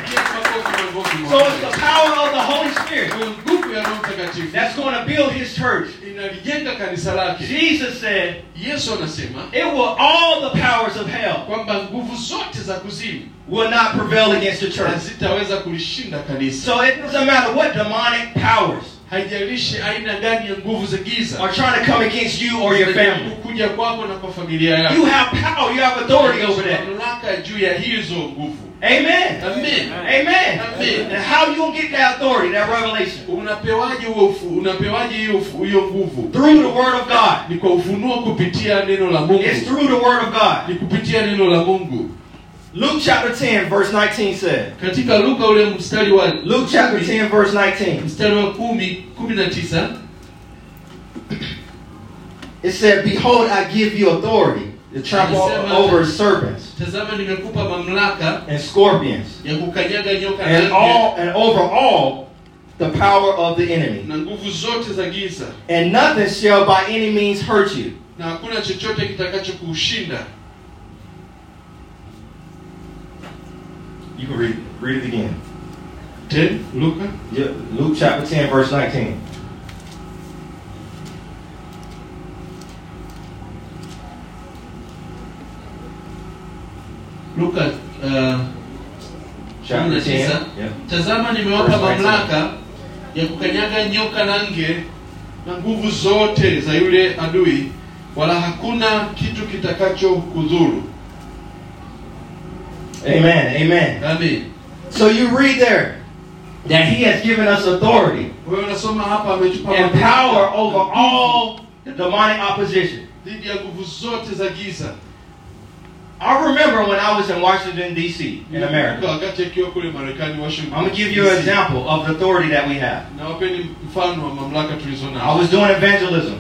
So it's the power of the Holy Spirit Kwa nguvu ya Roho Mtakatifu that's going to build his church. Inalijenga kanisa lake Jesus said, Yesu anasema it will, all the powers of hell kwamba nguvu zote za kuzimu will not prevail against the church. hazitaweza kulishinda kanisa So it doesn't matter what demonic powers haijalishi aina gani ya nguvu za giza are trying to come against you or your family. kuja kwako na kwa familia yako You have power, you have authority over that. mamlaka juu ya hizo nguvu Amen. Amen. Amen. Amen. And how you gonna get that authority, that revelation? unapewaje unapewaje hiyo nguvu Through the word of God. ni kwa ufunuo kupitia neno la Mungu It's through the word of God. ni kupitia neno la Mungu Luke chapter 10, verse 19 said. katika Luka ule mstari wa Luke chapter 10, verse 19. mstari wa kumi kumi na tisa It said, Behold, I give you authority to trample over serpents tazama nimekupa mamlaka and scorpions ya kukanyaga nyoka and all and over all the power of the enemy. na nguvu zote za giza And nothing shall by any means hurt you. na hakuna chochote kitakachokushinda You can read read it again. 10 luka Yeah, Luke chapter 10, verse 19. luka uh, Chapter 10. 19. Yeah. tazama nimewapa Verse 19. mamlaka ya kukanyaga nyoka na nge na nguvu zote za yule adui wala hakuna kitu kitakacho kudhuru Amen. Amen. amen So you read there that he has given us authority wewe unasoma hapa ametupa and power over all the demonic opposition. dhidi ya nguvu zote za giza I remember when I was in Washington, D.C., in America. wakati akiwa kule marekani washington I'm going to give you an example of the authority that we have. na wapeni mfano wa mamlaka tulizo I was doing evangelism,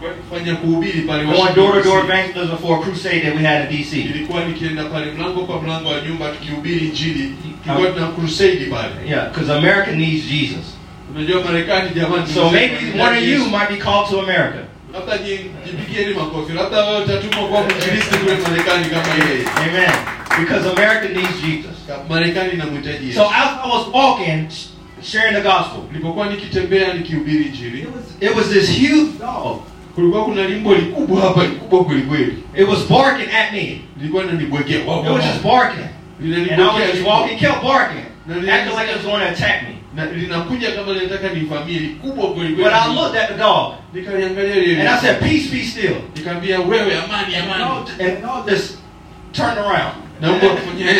Nilikuwa nikifanya kuhubiri pale going door to door evangelism for a crusade that we had in D.C. Nilikuwa nikienda pale mlango kwa mlango wa nyumba tukihubiri injili tulikuwa uh, tuna crusade pale Yeah, because America needs Jesus. unajua marekani jamani So maybe one of you might be called to America. labda ji- jipigieni makofi labda wewe utatumwa kwa mwinjilisti kule marekani kama yeye Amen. Because America needs Jesus. marekani inamhitaji So as I was walking, sharing the gospel, nilipokuwa nikitembea nikihubiri injili it was, it was this huge dog. Kulikuwa kuna limbo likubwa hapa likubwa kwelikweli It was barking at me. lilikuwa linanibwekea Wow, It was just barking. And I was just walking, kept barking, acting like it was going to attack me. na linakuja kama linataka nivamie likubwa kwelikweli But I looked at the dog nikaliangalia lile and I said, Peace, be still. nikamwambia wewe amani amani and all this turn around na mbwa kufanya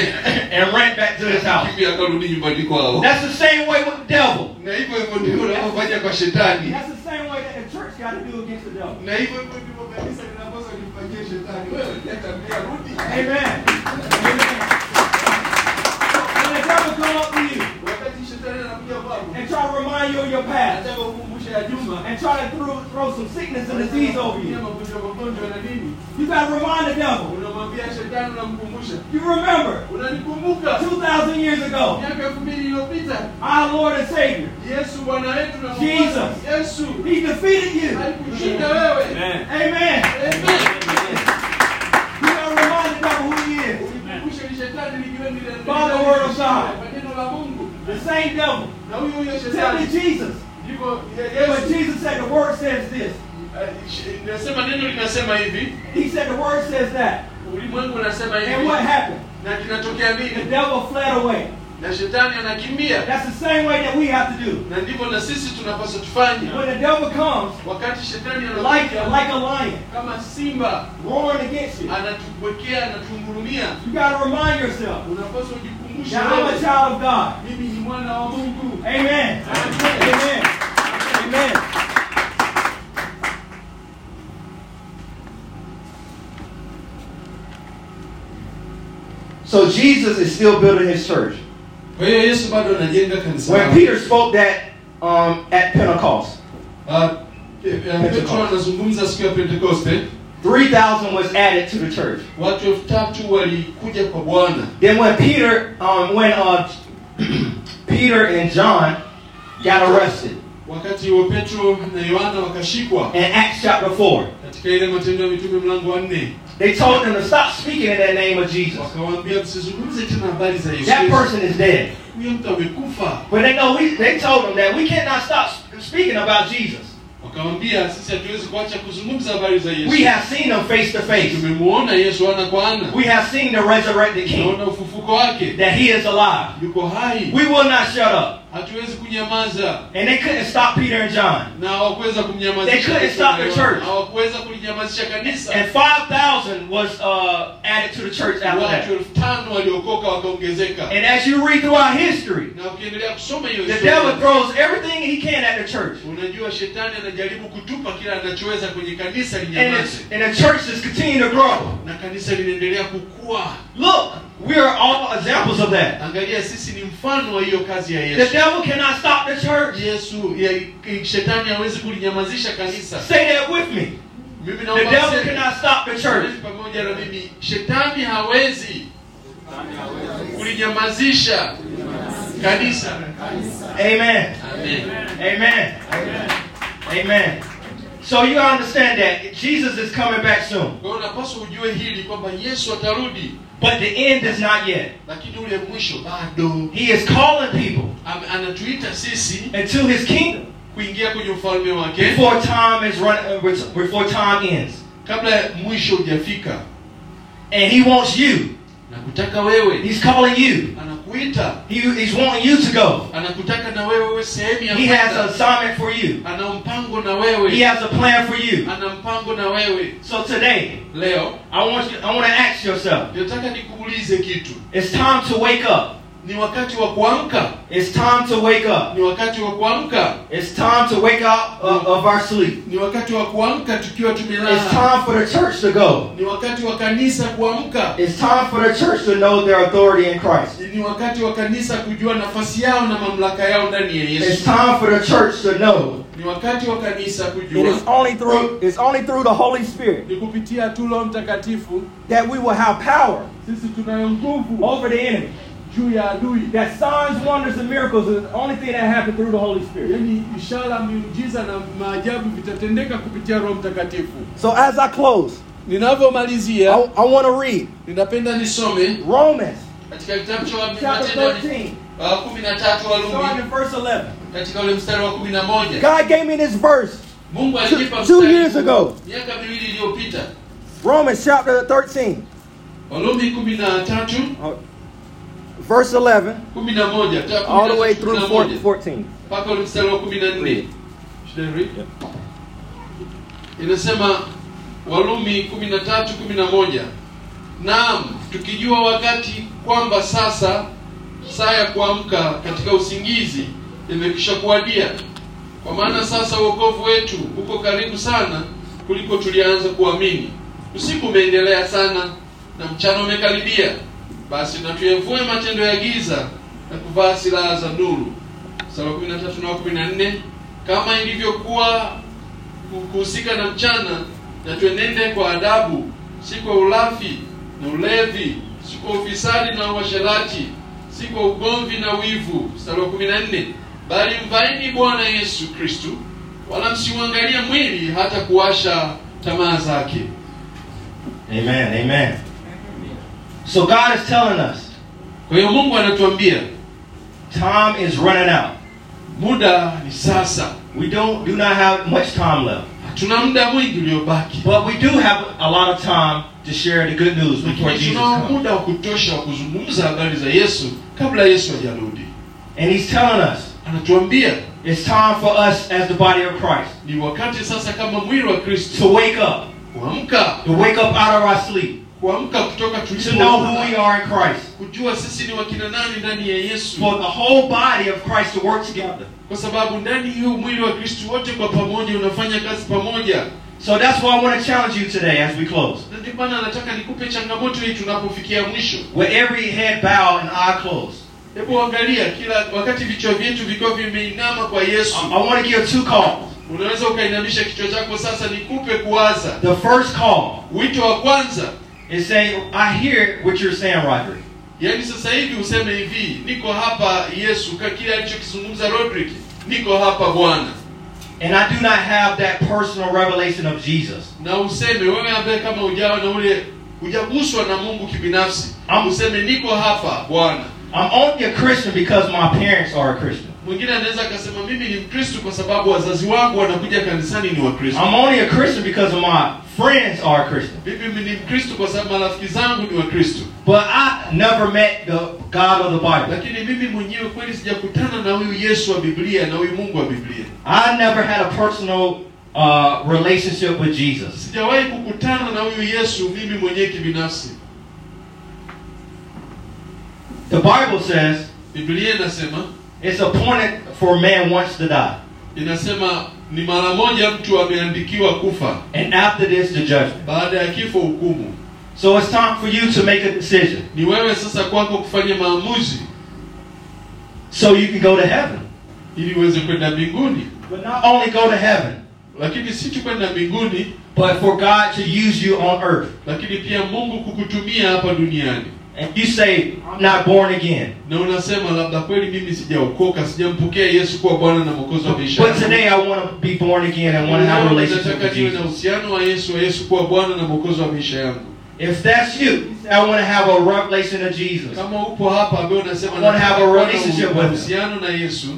and ran back to his house. akarudi nyumbani kwao That's the same way with the devil. na hivyo hivyo ndivyo unavyofanya kwa shetani That's the same way that the church got to do against the devil. na hivyo hivyo ndivyo kanisa linapaswa lifanyie shetani wewe leta mbia rudi Amen. Amen. When the devil come up to you wakati shetani anakuja kwako and try to remind you of your past anataka ukumbushe ya juma and try to throw, throw some sickness and disease over you, magonjwa magonjwa na nini you got to remind the devil. unamwambia shetani unamkumbusha You remember 2,000 years ago, miaka elfu mbili iliyopita our Lord and Savior, yesu bwana wetu na Jesus. He defeated you. Amen. Amen. You got to remind the devil who he is. Ulikumbushe ni shetani likiwa ni la- By the word of God. Kwa neno la Mungu The same devil. na you huyo Tell me Jesus. ndivyo Ye- But Jesus said the word says this. Uh, nasema neno linasema hivi He said the word says that. ulimwengu unasema And what happened? na kinatokea The devil fled away. na shetani anakimbia That's the same way that we have to do. na ndivyo na sisi tunapaswa tufanye When the devil comes, wakati shetani like, anakuja like a lion, kama simba roaring against you, you got to remind yourself unapaswa ujikumbushe that I'm a child of God. mimi ni mwana wa mungu Amen. Amen. Amen. So Jesus is still building his church. kwa hiyo yesu bado anajenga kanisa When. Peter spoke that um, at Pentecost, Ah, eh, eh, petro anazungumza siku ya pentekoste 3,000 was added to the church. watu elfu tatu walikuja kwa bwana Then when Peter, um, when uh, Peter and John got arrested wakati wa petro na yohana wakashikwa in Acts chapter 4, katika ile matendo ya mitume mlango wa nne they told them to stop speaking in that name of Jesus. wakawaambia msizungumze tena habari za yesu That person is dead. huyo mtu amekufa But they know we, they told them that we cannot stop speaking about Jesus. Wakawambia sisi hatuwezi kuacha kuzungumza habari za We have seen him face to face. tumemuona yesu ana kwa ana We have seen the resurrected King, tunaona ufufuko wake that he is alive. yuko hai We will not shut up. Hatuwezi kunyamaza And they couldn't stop Peter and John. na hawakuweza They couldn't stop the church. hawakuweza kulinyamazisha kanisa And 5,000 was uh, added to the church after watu that. elfu tano waliokoka wakaongezeka And as you read throughout history, na ukiendelea kusoma hiyo the devil throws everything he can at the church. unajua shetani anajaribu kutupa kila anachoweza kwenye kanisa And, linyamaze it's, and the church is continuing to grow. na kanisa linaendelea kukua Look, we are all examples of that. angalia sisi ni mfano wa hiyo kazi ya The devil cannot stop the church. yesu shetani hawezi kulinyamazisha kanisa Say that with me. mimi The devil cannot stop the church. pamoja na mimi shetani hawezi kulinyamazisha kanisa Amen. Amen. Amen. Amen. So you understand that Jesus is coming back soon. kwa hiyo unapaswa ujue hili kwamba yesu atarudi But the end is not yet. lakini ule mwisho bado He is calling people Ame- anatuita sisi into his kingdom kuingia kwenye ufalme wake before time is run uh, before time ends. kabla ya mwisho hujafika And he wants you. na kutaka wewe He's calling you. Anakuita He, he's wanting you to go. anakutaka na wewe uwe sehemu ya He has an assignment for you. ana mpango na He has a plan for you. ana mpango na wewe So today, leo I want you I want to ask yourself, nataka nikuulize kitu it's time to wake up. Ni wakati wa kuamka It's time to wake up. ni wakati wa kuamka It's time to wake up uh, of, of our sleep. ni wakati wa kuamka tukiwa It's time for the church to go. ni wakati wa kanisa kuamka It's time for the church to know their authority in Christ. ni wakati wa kanisa kujua nafasi yao na mamlaka yao ndani ya It's time for the church to know ni wakati wa kanisa kujua is only through it's only through the Holy Spirit ni kupitia tu roho mtakatifu that we will have power sisi tunayo nguvu over the enemy. That signs, wonders, and miracles is the only thing that happened through the Holy Spirit. yaani ishara miujiza na maajabu vitatendeka kupitia roho mtakatifu. So as I close, I, ninavyomalizia I want to read ninapenda nisome Romans katika kitabu cha chapter matendo 13, uh, wa kumi na tatu starting in verse 11. katika ule mstari wa kumi na moja God gave me this verse Mungu alinipa two, two years ago. miaka miwili iliyopita. Romans chapter 13, Warumi kumi na tatu oh, verse 11, kumi na moja ta- kumi all na the way tatu, through kumi na moja. 14. mpaka ule mstari wa kumi na nne. Should I read? inasema Warumi kumi na tatu kumi na moja. Naam tukijua wakati kwamba sasa saa ya kuamka katika usingizi imekwisha kuwadia. Kwa maana sasa uokovu wetu uko karibu sana kuliko tulianza kuamini. Usiku umeendelea sana na mchana umekaribia basi na tuyavue matendo ya giza na kuvaa silaha za nuru sura kumi na tatu na kumi na nne kama ilivyokuwa ku- kuhusika na mchana na tuenende kwa adabu si kwa ulafi na ulevi si kwa ufisadi na uasherati si kwa ugomvi na wivu mstari wa 14 bali mvaeni bwana yesu kristu wala msiuangalie mwili hata kuwasha tamaa zake Amen. Amen. So God is telling us kwa hiyo mungu anatuambia time is running out. muda ni sasa We don't do not have much time left. hatuna muda mwingi uliobaki But we do have a lot of time to share the good news before Jesus comes. muda wa kutosha wa kuzungumza habari za yesu kabla yesu hajarudi And he's telling us anatuambia it's time for us as the body of Christ ni wakati sasa kama mwili wa kristo to wake up, kuamka to wake up out of our sleep, kuamka kutoka to know who we are in Christ, kujua sisi ni wakina nani ndani ya yesu. For the whole body of Christ to work together. kwa sababu ndani hiyo mwili wa kristo wote kwa pamoja unafanya kazi pamoja. So that's why I want to challenge you today as we close. na ndio maana nataka nikupe changamoto hii tunapofikia mwisho. With every head bowed and eye closed. hebu angalia kila wakati vichwa vyetu vikiwa vimeinama kwa yesu. I, I want to give two calls. unaweza ukainamisha kichwa chako sasa nikupe kuwaza. The first call. Wito wa kwanza is saying, I hear what you're saying, Rodrick. yaani sasa hivi useme hivi niko hapa yesu ka kile alichokizungumza rodrick niko hapa bwana And I do not have that personal revelation of Jesus. na useme wewe ambaye kama ujawa na ule hujaguswa na mungu kibinafsi useme niko hapa bwana I'm only a Christian because my parents are a Christian. mwingine anaweza akasema mimi ni mkristo kwa sababu wazazi wangu wanakuja kanisani ni wakristo I'm only a Christian because of my friends are Christian. mimi ni mkristo kwa sababu marafiki zangu ni wakristo But I never met the God of the Bible. lakini mimi mwenyewe kweli sijakutana na huyu yesu wa biblia na huyu mungu wa biblia I never had a personal uh, relationship with Jesus. sijawahi kukutana na huyu yesu mimi mwenyewe kibinafsi The Bible says biblia inasema it's appointed for man once to die, inasema ni mara moja mtu ameandikiwa kufa. And after this, the judgment. baada ya kifo hukumu. So it's time for you to make a decision. Ni wewe sasa kwako kufanya maamuzi. So you can go to heaven. ili uweze kwenda mbinguni. But not only go to heaven, lakini si tu kwenda mbinguni. but for God to use you on earth. lakini pia mungu kukutumia hapa duniani And you say, I'm not born again. na unasema labda kweli mimi sijaokoka sijampokea yesu kuwa bwana na mwokozi wa maisha But today I want to be born again and want to have a relationship with Jesus. uhusiano wa yesu wa yesu kuwa bwana na mwokozi wa maisha yangu If that's you, I want to have a revelation of Jesus. kama upo hapa ambaye unasema I wanna have a nataka kuwa na relationship with him. uhusiano na yesu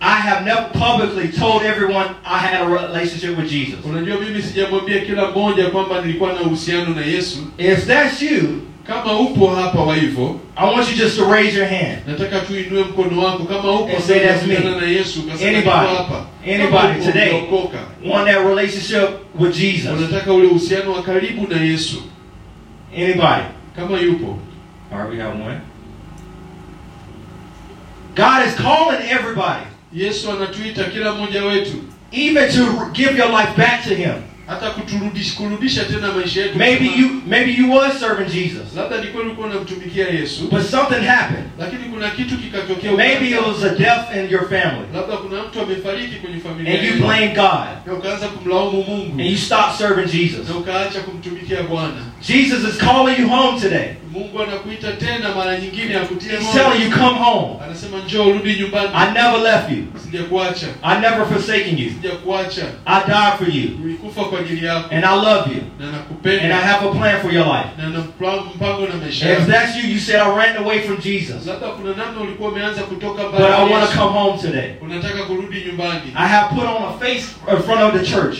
I have never publicly told everyone I had a relationship with Jesus. unajua mimi sijamwambia kila mmoja kwamba nilikuwa na uhusiano na yesu If that's you, kama upo hapa wa hivyo I want you just to raise your hand. nataka tuinue mkono wako kama upo And say, "That's me." na yesu Anybody. hapa Anybody today. Want that relationship with Jesus? unataka ule uhusiano wa karibu na yesu Anybody? kama yupo All right, we have one. God is calling everybody, yesu anatuita kila mmoja wetu even to give your life back to Him. Hata kuturudisha kurudisha tena maisha yetu Maybe you, maybe you was serving Jesus, labda ni kweli ulikuwa unamtumikia yesu. But something happened. lakini kuna kitu kikatokea Maybe it was a death in your family, labda kuna mtu amefariki kwenye familia and you blame God, na ukaanza kumlaumu mungu. And you stopped serving Jesus. na ukaacha kumtumikia bwana. Jesus is calling you home today. mungu anakuita tena mara nyingine akutie He's telling you, come home. anasema njoo rudi nyumbani. I never left you. sijakuacha. I never forsaken you. sijakuacha. I died for you, nilikufa kwa and I love you, and I have a plan for your life. na na mpa- mpango na maisha And if that's you, you said I ran away from Jesus, kuna namna ulikuwa umeanza kutoka but I want to come home today. kurudi I have put on a face in front of the church.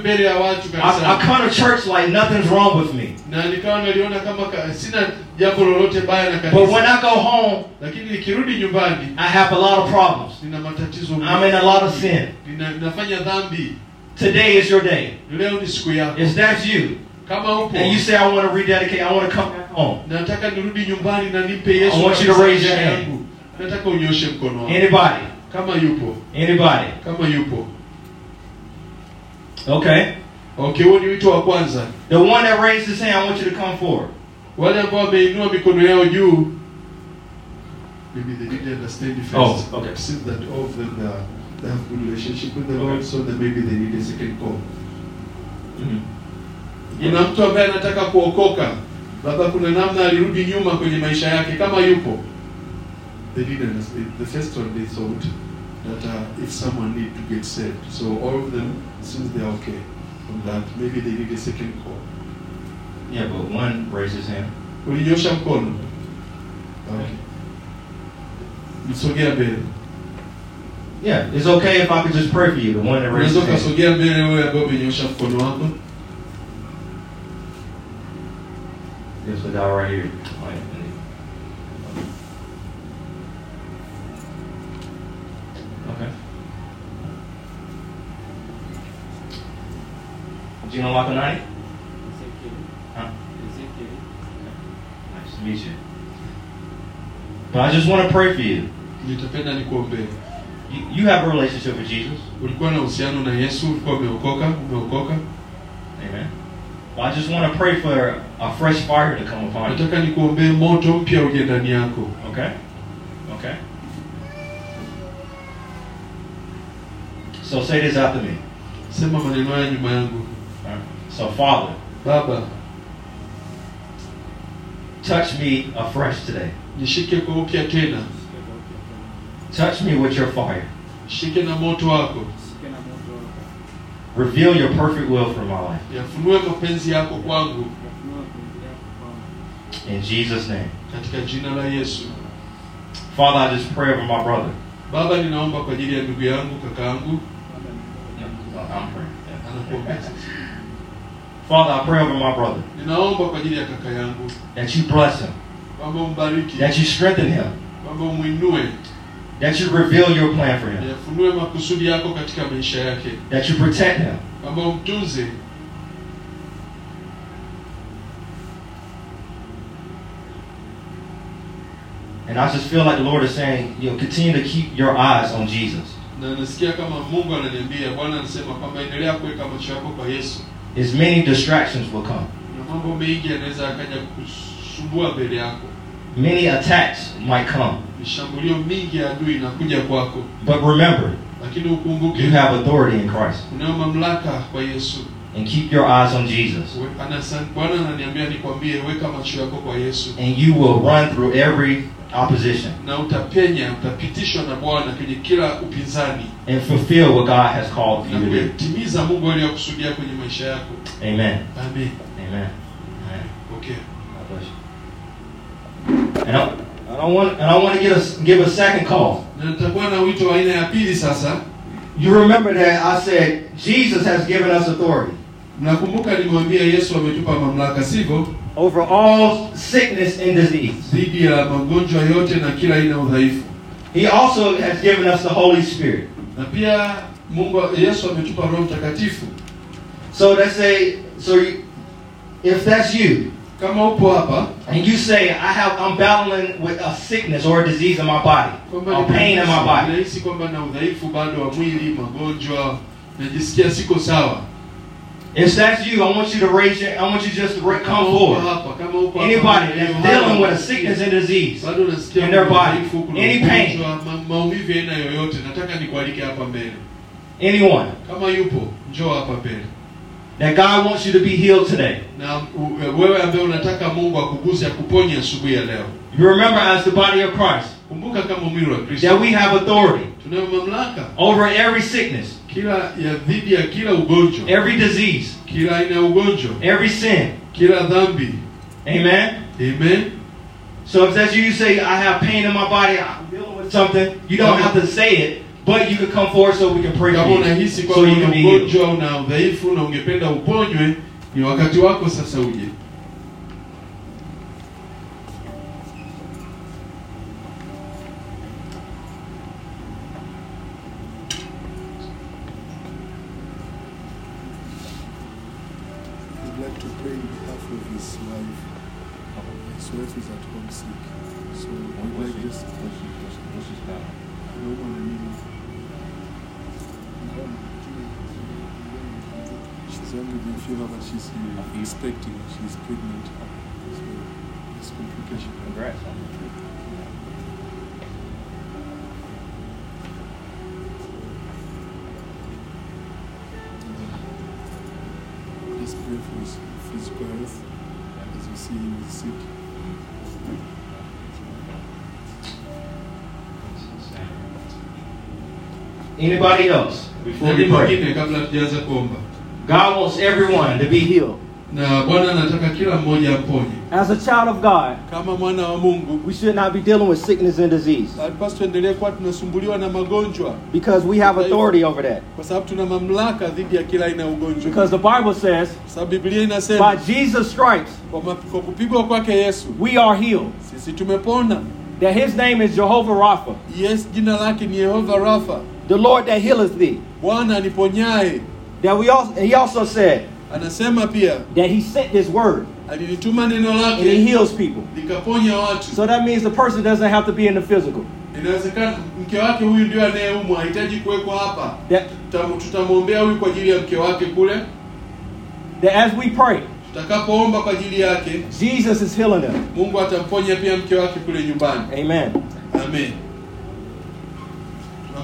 mbele ya watu I, I come to church like nothing's wrong with me. na nikawa naliona kama ka, sina jambo lolote baya na But when I go home, lakini nikirudi nyumbani I have a lot of problems. nina matatizo I'm in a lot of sin. nina, dhambi Today is your day. leo ni siku yako If that's you, kama upo and you say I want to rededicate, I want to come back home. nataka nirudi nyumbani na nimpe I want you to raise your hand. yangu nataka unyoshe mkono wako Anybody? kama yupo Anybody? kama yupo Okay. okay huo ni wito wa kwanza The one that raised his hand, I want you to come forward. wale ambao wameinua mikono yao juu maybe they didn't understand the oh, first Oh, okay. since that all of them they, are, they have good relationship with the Lord so that maybe they need a second call kuna mtu ambaye anataka kuokoka labda kuna namna alirudi nyuma kwenye maisha yake kama yupo they didn't understand. the first one they thought that uh, if someone need to get saved so all of them since they're okay from that maybe they need a second call Yeah, but one raised his hand. ulinyosha mkono okay. msogea mbele Yeah, it's okay if I could just pray for you, the one that raised unaweza his hand. ukasogea mbele wewe ambaye umenyosha mkono wako There's the guy right here. Right. Okay. Gino Lacanani? Huh? Nice to meet you. But I just want to pray for you. You, you have a relationship with Jesus. ulikuwa na uhusiano na yesu ulikuwa umeokoka umeokoka Amen. Well, I just want to pray for a fresh fire to come upon you. nataka nikuombee moto mpya uje ndani yako Okay? Okay? So say this after me. sema maneno haya nyuma yangu So, Father, baba touch me afresh today. nishike kwa upya tena Touch me with your fire. shike na moto wako Reveal your perfect will for my life. yafunue mapenzi yako kwangu In Jesus' name. katika jina la yesu Father, I just pray over my brother. baba ninaomba kwa ajili ya ndugu yangu kaka yangu I'm praying. anakuombea Yeah. sasa Father, I pray over my brother ninaomba kwa ajili ya kaka yangu that you bless him, kwamba umbariki that you strengthen him, kwamba umwinue that you reveal your plan for him, yafunue makusudi yako katika maisha yake that you protect him, And I just feel like the Lord is saying, you know, continue to keep your eyes on Jesus. na nasikia kama mungu ananiambia bwana anasema kwamba endelea kuweka macho yako kwa yesu As many distractions will come. na mambo mengi yanaweza akaja kusumbua mbele yako Many attacks might come. Mishambulio mingi ya adui inakuja kwako But remember, lakini you have authority in Christ. unayo mamlaka kwa Yesu. And keep your eyes on Jesus. Bwana ananiambia nikwambie, weka macho yako kwa Yesu And you will run through every opposition na utapenya, utapitishwa na Bwana kwenye kila upinzani and fulfill what God has called you to do. Mungu aliyokusudia kwenye maisha yako. Amen. Amen. Amen. Amen. Okay. God bless you. And I, I don't want and I want to get a, give a second call. Na nitakuwa na wito wa aina ya pili sasa. You remember that I said Jesus has given us authority Mnakumbuka nimwambia Yesu ametupa mamlaka, sivyo? over all sickness and disease. Dhidi ya magonjwa yote na kila aina udhaifu. He also has given us the Holy Spirit. Na pia Mungu Yesu ametupa Roho Mtakatifu. So let's say so you, if that's you Kama upo hapa and you say I have I'm battling with a sickness or a disease in my body, or pain in my body. nahisi kwamba na udhaifu bado wa mwili, magonjwa, najisikia siko sawa. If that's you, I want you to raise your I want you just to come forward. hapa, kama upo hapa, Anybody that's dealing with a sickness and disease. in their body, any pain. ugonjwa, ma, maumivu ya aina yoyote, nataka nikualike hapa mbele. Anyone Kama yupo, njoo hapa mbele. That God wants you to be healed today. Na u- wewe ambaye unataka Mungu akuguse akuponye asubuhi ya leo, You remember as the body of Christ kumbuka kama mwili wa that we have authority tunayo mamlaka over every sickness, kila ya dhidi ya kila ugonjwa, every disease, kila aina ya ugonjwa, every sin. kila dhambi. Amen. Amen. So if that's you, you say, I have pain in my body, I'm dealing with something. You don't have to say it, but you can come forward so we can pray Kama for unahisi you. So kwamba you can be healed. ugonjwa, una udhaifu na ungependa uponywe, ni wakati wako sasa uje. Anybody else? Before we pray. mwingine eh, kabla tujaanza kuomba? God wants everyone to be healed. Na Bwana anataka kila mmoja aponye. As a child of God, Kama mwana wa Mungu, we should not be dealing with sickness and disease alipaswa tuendelee kuwa tunasumbuliwa na magonjwa because we have authority over that. kwa sababu tuna mamlaka dhidi ya kila aina ya ugonjwa. Because the Bible says, Kwa sababu Biblia inasema by Jesus' stripes, kwa, ma- kwa kupigwa kwake Yesu we are healed. That his name is Jehovah Rapha, Yes, jina lake ni Yehova Rafa, the Lord that healeth thee. Bwana aniponyaye. That we also, he also said Anasema pia that he sent this word neno and he heals people. likaponya watu. So that means the person doesn't have to be in the physical. Inawezekana mke wake huyu ndio anayeumwa, hahitaji kuwekwa hapa. That, Tutamwombea huyu kwa ajili ya mke wake kule. that as we pray, Tutakapoomba kwa ajili yake, Jesus is healing them. Mungu atamponya pia mke wake kule nyumbani. Amen. Amen.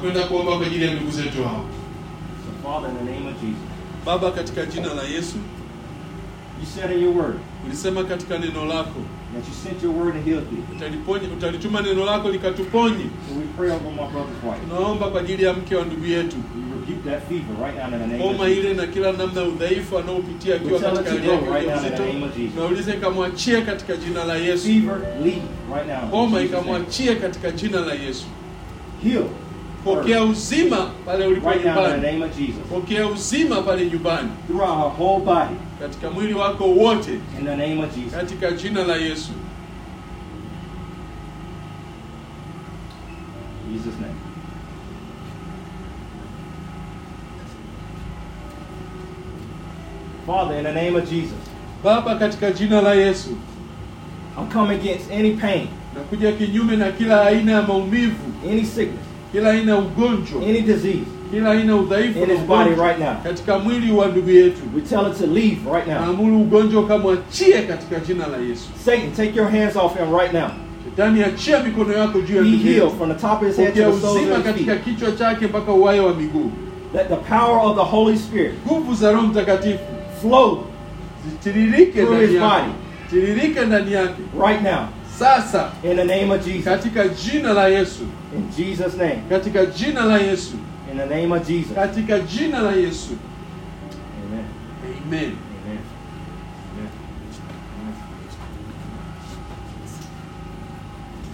Tunakwenda kuomba kwa ajili ya ndugu zetu hao. So Father, in the name of Jesus, Baba, katika jina la Yesu, you said in your word ulisema katika neno lako that you sent your word and healed thee. utaliponya, utalituma neno lako likatuponye. So we pray over my brother's wife. Tunaomba kwa ajili ya mke wa ndugu yetu, We rebuke that fever right now in the name of homa ile na kila namna ya udhaifu anaopitia akiwa katika hali yake ya uzito. of Naulize ikamwachie katika jina la Yesu, Fever, leave right now. in homa ikamwachie katika jina la Yesu. Heal. Pokea uzima pale ulipo Right now in the nyumbani, name of Jesus. pokea uzima pale nyumbani, Throughout her whole body. katika mwili wako wote, In the name of Jesus. katika jina la Yesu. Jesus' name. Father, in the name of Jesus, Baba, katika jina la Yesu, I'm coming against any pain, nakuja kinyume na kila aina ya maumivu, any sickness, kila aina ya ugonjwa, um any disease kila aina udhaifu in his body right now. katika mwili wa ndugu yetu. We tell it to leave right now. Naamuru ugonjwa ukamwachie katika jina la Yesu. Satan, take your hands off him right now. Shetani, achia mikono yako juu ya Be ndugu yetu. healed from the top of his head to Pokea the soles uzima of his katika feet. kichwa chake mpaka uwayo wa miguu. Let the power of the Holy Spirit Nguvu za Roho Mtakatifu flow zitiririke Through ndani his yake, body. tiririke ndani yake right now sasa, in the name of Jesus. katika jina la Yesu, In Jesus' name. katika jina la Yesu, In the name of Jesus. katika jina la Yesu. Amen. Amen. Amen.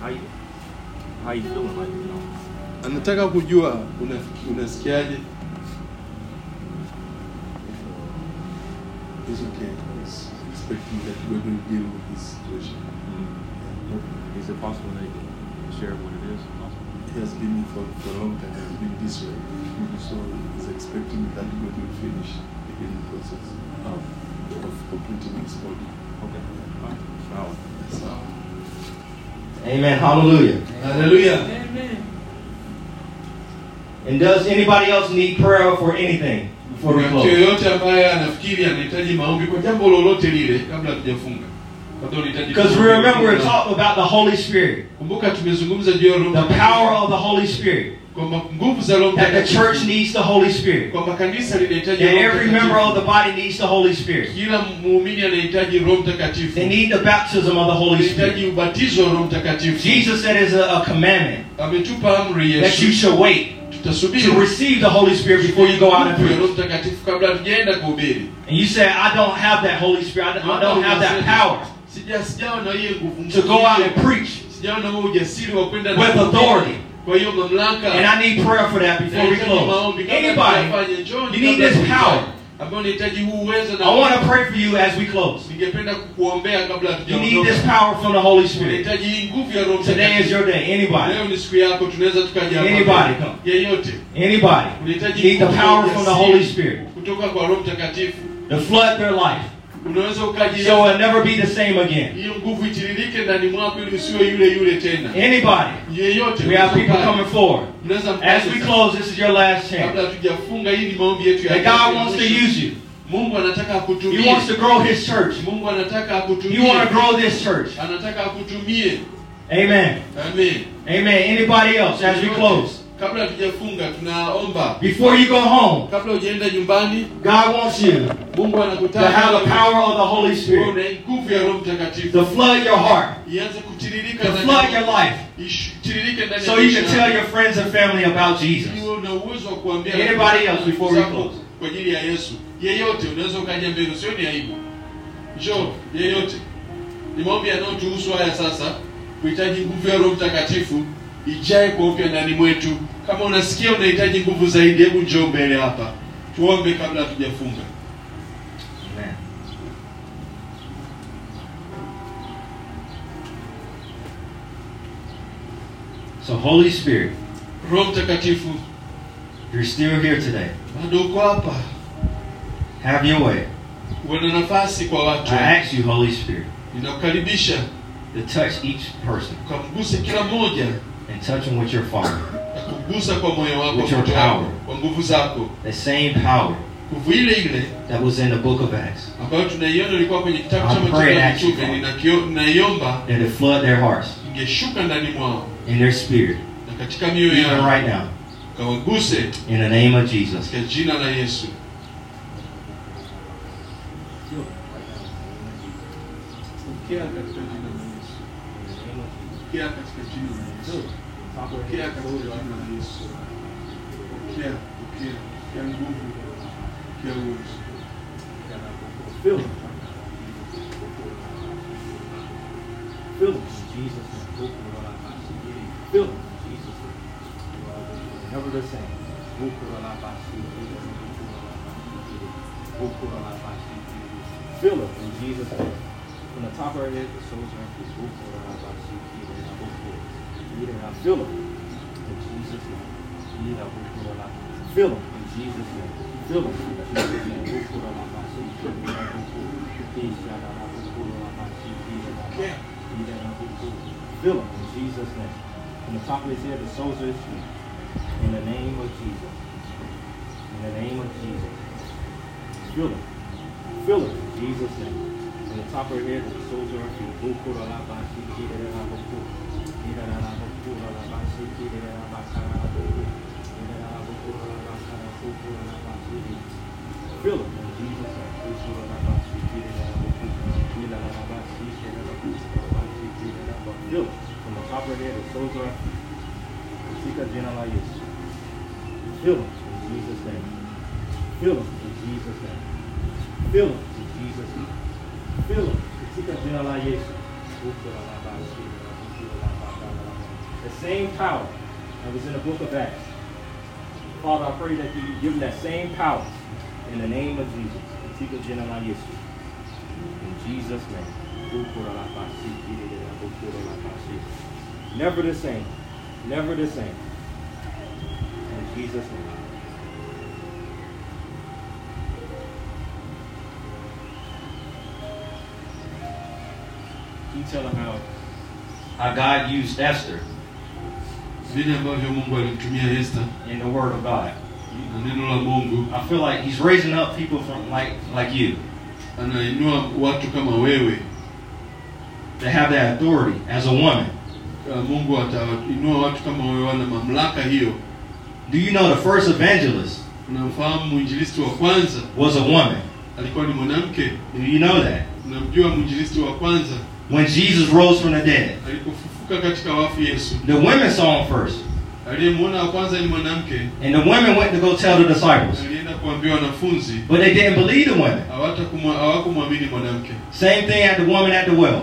How you, how you like, you know? Anataka kujua unasikiaje? It's okay. He's expecting that God will deal with this situation. Is it possible they can share what it is? He has been for, for a long time, he has been this way. So he's expecting that God will finish the healing process of, of completing his body. Okay. All right. Now, That's how. Amen. Hallelujah. Hallelujah. Amen. And does anybody else need prayer for anything before we close? Yoyote ambaye anafikiri anahitaji maombi kwa jambo lolote lile kabla hatujafunga? Labda unahitaji Because we remember we're talking about the Holy Spirit, Kumbuka tumezungumza juu ya Roho the power of the Holy Spirit, kwamba nguvu za Roho that the church needs the Holy Spirit, kwamba kanisa linahitaji that every member of the body needs the Holy Spirit. Kila muumini anahitaji Roho Mtakatifu. They need the baptism of the Holy Spirit. Anahitaji ubatizo wa Roho Mtakatifu. Jesus said it's a, a commandment that you should wait to receive the Holy Spirit before you go out and nguvu ya Roho preach. Mtakatifu kabla hatujaenda kuhubiri. And you say, I don't have that Holy Spirit. I don't have that power Sija sijawa na hiyo nguvu. to go out and preach Sijawa na huo ujasiri wa kwenda with authority. Kwa hiyo mamlaka And I need prayer for that before we close. Anybody, you need this power. ambao unahitaji huu uwezo na I want to pray for you as we close. ningependa kukuombea kabla You need this power from the Holy Spirit. Unahitaji hii nguvu ya Roho Today is your day. Anybody, Leo ni siku yako, tunaweza tukaja hapa. Anybody. Yeyote anybody, unahitaji need the power from the Holy Spirit kutoka kwa Roho Mtakatifu. to flood their life So it'll never be the same again. hiyo nguvu itiririke ndani mwako ili usiwe yule yule tena. Anybody, we have people coming forward. As we close, this is your last chance. hatujafunga, hii ni maombi yetu ya That God wants to use you. Mungu anataka He wants to grow His church. Mungu anataka He want to grow this church. Anataka akutumie. Amen. Amen. Amen. Anybody else as we close? Kabla hatujafunga, tunaomba Before you go home, kabla hujaenda nyumbani, God wants you Mungu to have the power of the Holy Spirit una nguvu ya Roho Mtakatifu to flood your heart, ianze kutiririka to flood your life, ndani so you can tell your friends and family about Jesus. Una uwezo wa kuambia Anybody else before we close? kwa ajili ya Yesu. Yeyote unaweza ukaja mbele, sio ni aibu. Njoo yeyote. Ni maombi yanayotuhusu haya sasa. Kuhitaji nguvu ya Roho Mtakatifu ijae kwa upya ndani mwetu. Kama unasikia unahitaji nguvu zaidi, hebu njoo mbele hapa. Tuombe kabla hatujafunga. So, Holy Spirit, Roho Mtakatifu, you're still here today. bado uko hapa. Have your way. Uwe na nafasi kwa watu. I ask you, Holy Spirit, Ninakukaribisha to touch each person kila mmoja and touch them with your fire. na kwa moyo wako, With your power. kwa nguvu zako. The same power Nguvu ile ile that was in the book of Acts, ambayo tunaiona ilikuwa kwenye kitabu I cha pray Matendo ya that you Mitume. Ninaiomba that it flood their hearts ingeshuka ndani mwao and their spirit, na katika mioyo even right now, kawaguse in the name of Jesus. katika jina la Yesu. Pokea katika jina la Yesu. Pokea katika jina la Yesu. Pokea nguvu, pokea uwezo. Fill them. Fill them in Jesus'. Fill Jesus' Never the same. Them in Jesus' name. From the top of our head, the soles. Fill them in Jesus' name. Fill them in Jesus' name. Fill them in Jesus' name. Fill him in Jesus' name. From the top of his head, the soles of his feet. In the name of Jesus. In the name of Jesus. Fill him. Fill him in Jesus' name. From the top of her head, to the soles of her feet. Fill in Jesus' name. Fill them from the top of head the in Jesus' name. Fill in Jesus' name. In Jesus' name. The same power that was in the book of Acts. Father, I pray that you give them that same power in the name of Jesus. In Jesus' name. Never the same. Never the same. In Jesus' name. You tell them how How God used Esther vile ambavyo mungu alimtumia esta in the Word of God. na neno la mungu. I feel like He's raising up people from like like you. Anainua watu kama wewe. To have that authority as a woman. Uh, mungu atainua watu kama wewe wana mamlaka hiyo. Do you know the first evangelist unamfahamu mwinjilisti wa kwanza? was a woman? alikuwa ni mwanamke. Do you know that? unamjua mwinjilisti wa kwanza? When Jesus rose from the dead, alipofufuka. katika wafu yesu the women saw him first, aliyemwona kwanza ni mwanamke. And the women went to go tell the disciples, alienda kuambia wanafunzi. But they didn't believe the women. hawatakumwa- hawakumwamini mwanamke. Same thing at the woman at the well.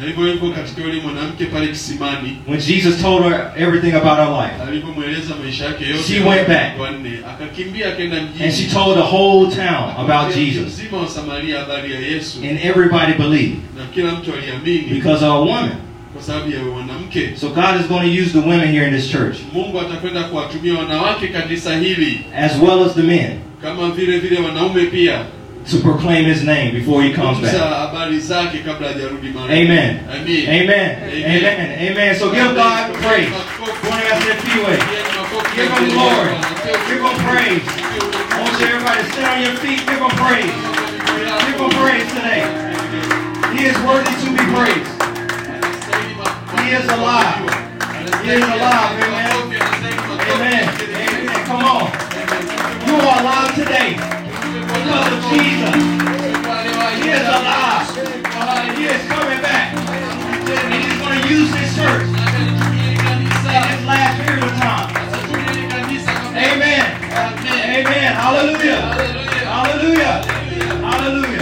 na hivyo hivyo katika yule mwanamke pale kisimani When Jesus told her everything about her life, alipomweleza maisha yake yote She went back. wanne akakimbia akaenda and she told the whole town about Jesus, mzima wa samaria habari ya yesu. And everybody believed. Na kila mtu aliamini. Because of a woman. Kwa sababu ya mwanamke So God is going to use the women here in this church, mungu atakwenda kuwatumia wanawake kanisa hili as well as the men, kama vile vile wanaume pia to proclaim His name before He comes back. habari zake kabla hajarudi mara Amen. Amen. Amen. Amen. Amen. So give God praise. Pointing out their feet. Give Him glory. Give Him praise. I want you everybody to stand on your feet. Give Him praise. Give Him praise today. He is worthy to be praised. He is alive. He is alive. Amen. Amen. Amen. Come on. You are alive today. Because of Jesus. He is alive. Uh, he is coming back. And he's going to use his church in this last period of time. Amen. Amen. Hallelujah. Hallelujah. Hallelujah.